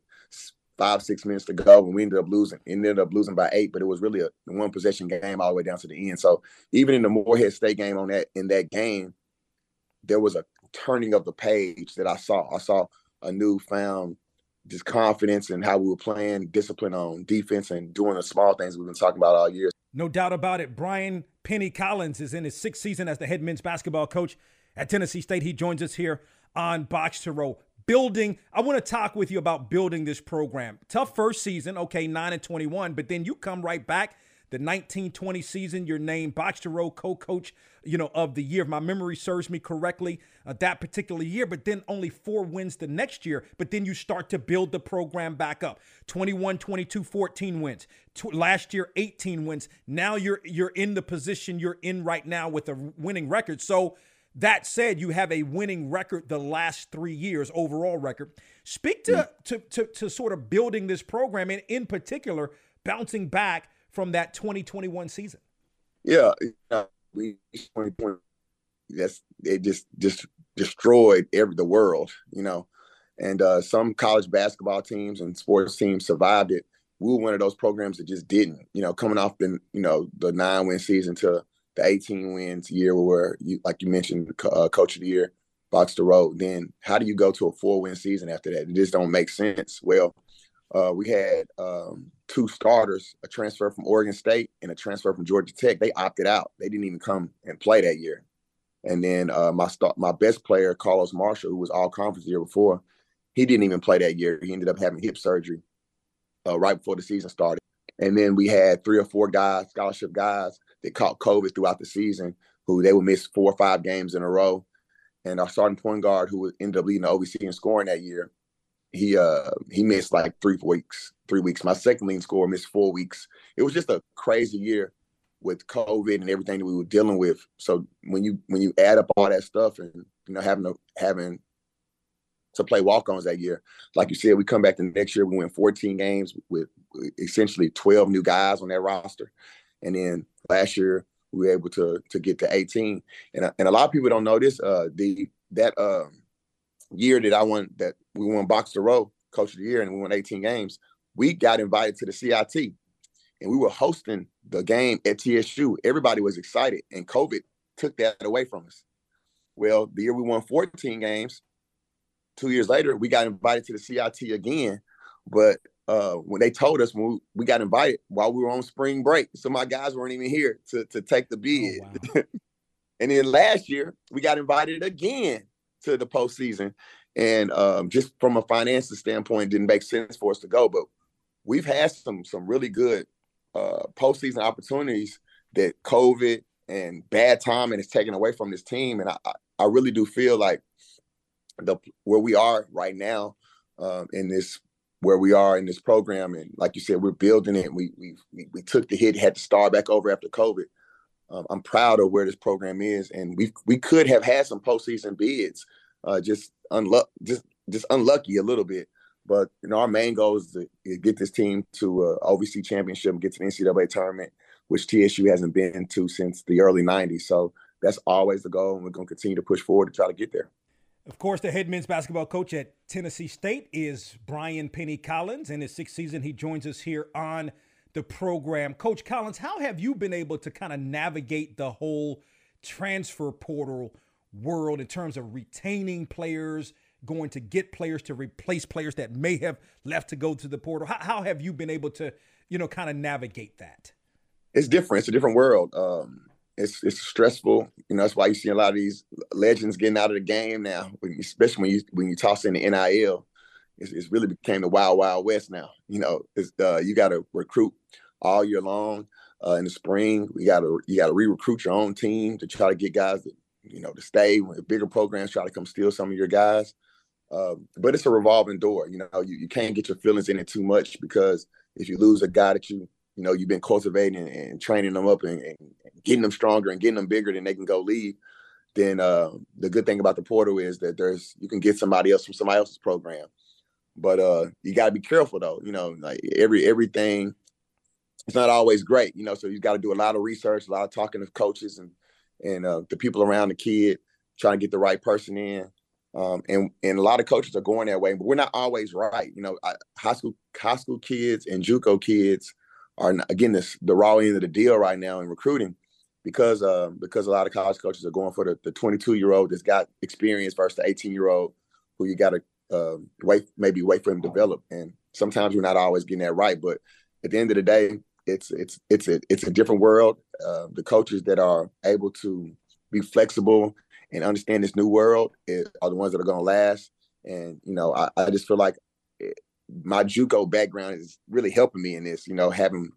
five six minutes to go, and we ended up losing. Ended up losing by eight, but it was really a one possession game all the way down to the end. So even in the Morehead State game on that in that game, there was a turning of the page that I saw. I saw a newfound just confidence and how we were playing, discipline on defense, and doing the small things we've been talking about all year. No doubt about it. Brian Penny Collins is in his sixth season as the head men's basketball coach at Tennessee State. He joins us here on Box to Row building. I want to talk with you about building this program. Tough first season, okay, 9 and 21, but then you come right back. The 1920 season, you're named co-coach, you know, of the year. If my memory serves me correctly, uh, that particular year. But then only four wins the next year. But then you start to build the program back up. 21, 22, 14 wins. T- last year, 18 wins. Now you're you're in the position you're in right now with a winning record. So that said, you have a winning record the last three years, overall record. Speak to, mm. to, to, to, sort of building this program and in particular, bouncing back from that 2021 season. Yeah, we that's it just just destroyed every the world, you know. And uh, some college basketball teams and sports teams survived it. We were one of those programs that just didn't, you know, coming off the you know the nine win season to the 18 wins year where you like you mentioned uh, coach of the year box to row then how do you go to a four win season after that it just don't make sense well uh, we had um, two starters a transfer from oregon state and a transfer from georgia tech they opted out. They didn't even come and play that year. And then uh, my my best player carlos marshall who was all conference the year before he didn't even play that year. He ended up having hip surgery uh, right before the season started. And then we had three or four guys scholarship guys that caught COVID throughout the season, who they would miss four or five games in a row. And our starting point guard, who ended up leading the OVC in scoring that year, he uh he missed like three weeks. Three weeks. My second leading scorer missed four weeks. It was just a crazy year with COVID and everything that we were dealing with. So when you when you add up all that stuff and you know having to having to play walk-ons that year, like you said, we come back the next year. We win 14 games with essentially 12 new guys on that roster, and then last year we were able to to get to 18. And and a lot of people don't know this. Uh, the that um, year that I won that we won box to row coach of the year and we won 18 games. We got invited to the CIT, and we were hosting the game at TSU. Everybody was excited, and COVID took that away from us. Well, the year we won 14 games, two years later, we got invited to the CIT again, but uh, when they told us when we, we, got invited while we were on spring break, so my guys weren't even here to to take the bid. Oh, wow. and then last year we got invited again to the postseason, and um, just from a financial standpoint, didn't make sense for us to go. But we've had some some really good uh, postseason opportunities that COVID and bad timing has taken away from this team, and I I really do feel like the where we are right now um, in this where we are in this program. And like you said, we're building it. We we we, took the hit, had to start back over after COVID. Um, I'm proud of where this program is, and we we could have had some postseason bids, uh, just unluck just just unlucky a little bit. But you know, our main goal is to get this team to a OVC championship and get to the NCAA tournament, which TSU hasn't been to since the early '90s. So that's always the goal, and we're going to continue to push forward to try to get there. Of course, the head men's basketball coach at Tennessee State is Brian Penny Collins. In his sixth season, he joins us here on the program. Coach Collins, how have you been able to kind of navigate the whole transfer portal world in terms of retaining players, going to get players to replace players that may have left to go to the portal? How, how have you been able to, you know, kind of navigate that? It's different. It's a different world. Um, it's it's stressful. You know, that's why you see a lot of these legends getting out of the game now, especially when you when you toss in the NIL. It's, it's really became the wild wild west now. You know, uh, you got to recruit all year long. Uh, in the spring, we got to you got to re-recruit your own team to try to get guys that you know to stay. Bigger programs try to come steal some of your guys, uh, but it's a revolving door. You know, you, you can't get your feelings in it too much because if you lose a guy that you you know you've been cultivating and training them up and, and getting them stronger and getting them bigger, then they can go leave. Then uh, the good thing about the portal is that there's you can get somebody else from somebody else's program. But uh, you got to be careful though. You know, like every everything, it's not always great. You know, so you got to do a lot of research, a lot of talking to coaches and and uh, the people around the kid, trying to get the right person in. Um, and and a lot of coaches are going that way, but we're not always right. You know, I, high school high school kids and JUCO kids are again this the raw end of the deal right now in recruiting because uh, because a lot of college coaches are going for the, the 22 year old that's got experience versus the 18 year old who you got to uh, wait maybe wait for him to develop and sometimes we're not always getting that right but at the end of the day it's it's it's a it's a different world uh, the coaches that are able to be flexible and understand this new world are the ones that are going to last and you know I, I just feel like my JUCO background is really helping me in this. You know, having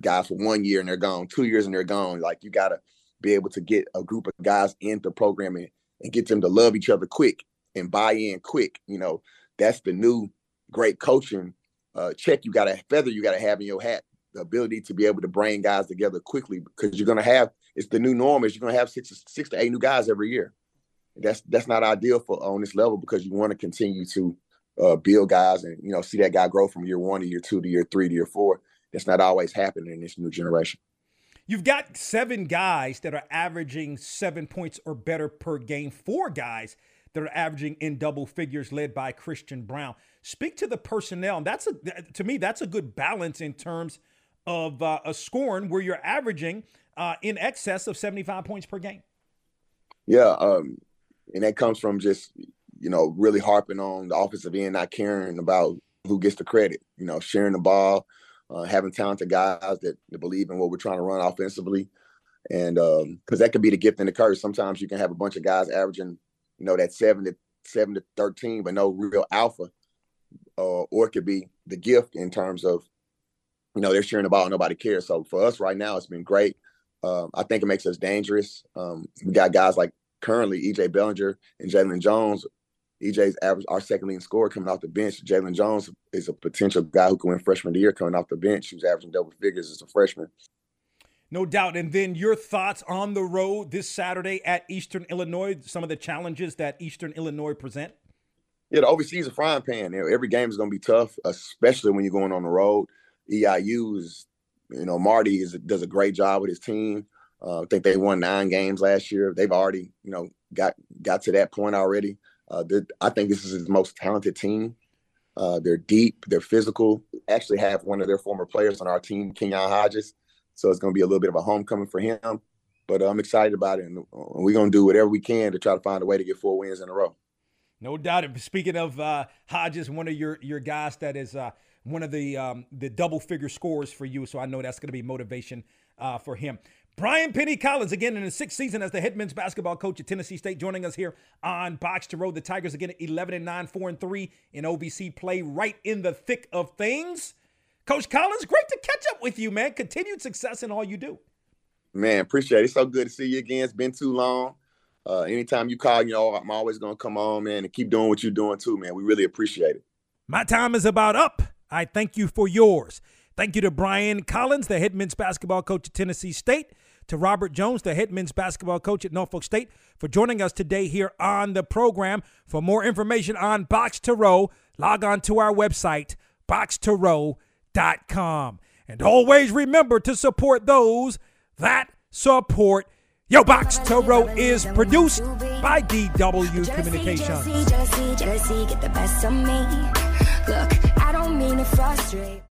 guys for one year and they're gone, two years and they're gone. Like you got to be able to get a group of guys into programming and get them to love each other quick and buy in quick. You know, that's the new great coaching uh, check you got a feather you got to have in your hat. The ability to be able to bring guys together quickly because you're going to have it's the new norm is you're going to have six six to eight new guys every year. That's that's not ideal for on this level because you want to continue to uh, build guys and you know see that guy grow from year one to year two to year three to year four. That's not always happening in this new generation. You've got seven guys that are averaging seven points or better per game. Four guys that are averaging in double figures, led by Christian Brown. Speak to the personnel. And that's a to me that's a good balance in terms of uh, a scoring where you're averaging uh, in excess of 75 points per game. Yeah, um, and that comes from just you know, really harping on the offensive end, not caring about who gets the credit, you know, sharing the ball, uh, having talented guys that, that, believe in what we're trying to run offensively. And because um, that could be the gift and the curse. Sometimes you can have a bunch of guys averaging, you know, that seven to seven to thirteen, but no real alpha. Uh, or it could be the gift in terms of, you know, they're sharing the ball nobody cares. So for us right now, it's been great. Um, I think it makes us dangerous. Um, we got guys like currently EJ Bellinger and Jalen Jones EJ's average, our second leading scorer coming off the bench. Jalen Jones is a potential guy who can win freshman of the year coming off the bench. He's averaging double figures as a freshman. No doubt. And then your thoughts on the road this Saturday at Eastern Illinois, some of the challenges that Eastern Illinois present? Yeah, the OVC is a frying pan. You know, every game is going to be tough, especially when you're going on the road. EIU is, you know, Marty is, does a great job with his team. Uh, I think they won nine games last year. They've already, you know, got got to that point already. Uh, I think this is his most talented team. Uh, they're deep, they're physical. Actually, have one of their former players on our team, Kenyon Hodges. So it's going to be a little bit of a homecoming for him. But uh, I'm excited about it, and we're going to do whatever we can to try to find a way to get four wins in a row. No doubt. Speaking of uh, Hodges, one of your your guys that is uh, one of the um, the double figure scores for you, so I know that's going to be motivation uh, for him. Brian Penny Collins, again in his sixth season as the head men's basketball coach at Tennessee State, joining us here on Box to Row. The Tigers again at 11 and 9, 4 and 3 in OVC play, right in the thick of things. Coach Collins, great to catch up with you, man. Continued success in all you do. Man, appreciate it. It's so good to see you again. It's been too long. Uh, anytime you call, you know, I'm always going to come on, man, and keep doing what you're doing too, man. We really appreciate it. My time is about up. I thank you for yours. Thank you to Brian Collins, the head men's basketball coach at Tennessee State. to Robert Jones, the head men's basketball coach at Norfolk State, for joining us today here on the program. For more information on Box to Row, log on to our website, boxtorow.com. And always remember to support those that support Yo Box to Row is produced by DW Communications. Get the best of me. Look, I don't mean to frustrate.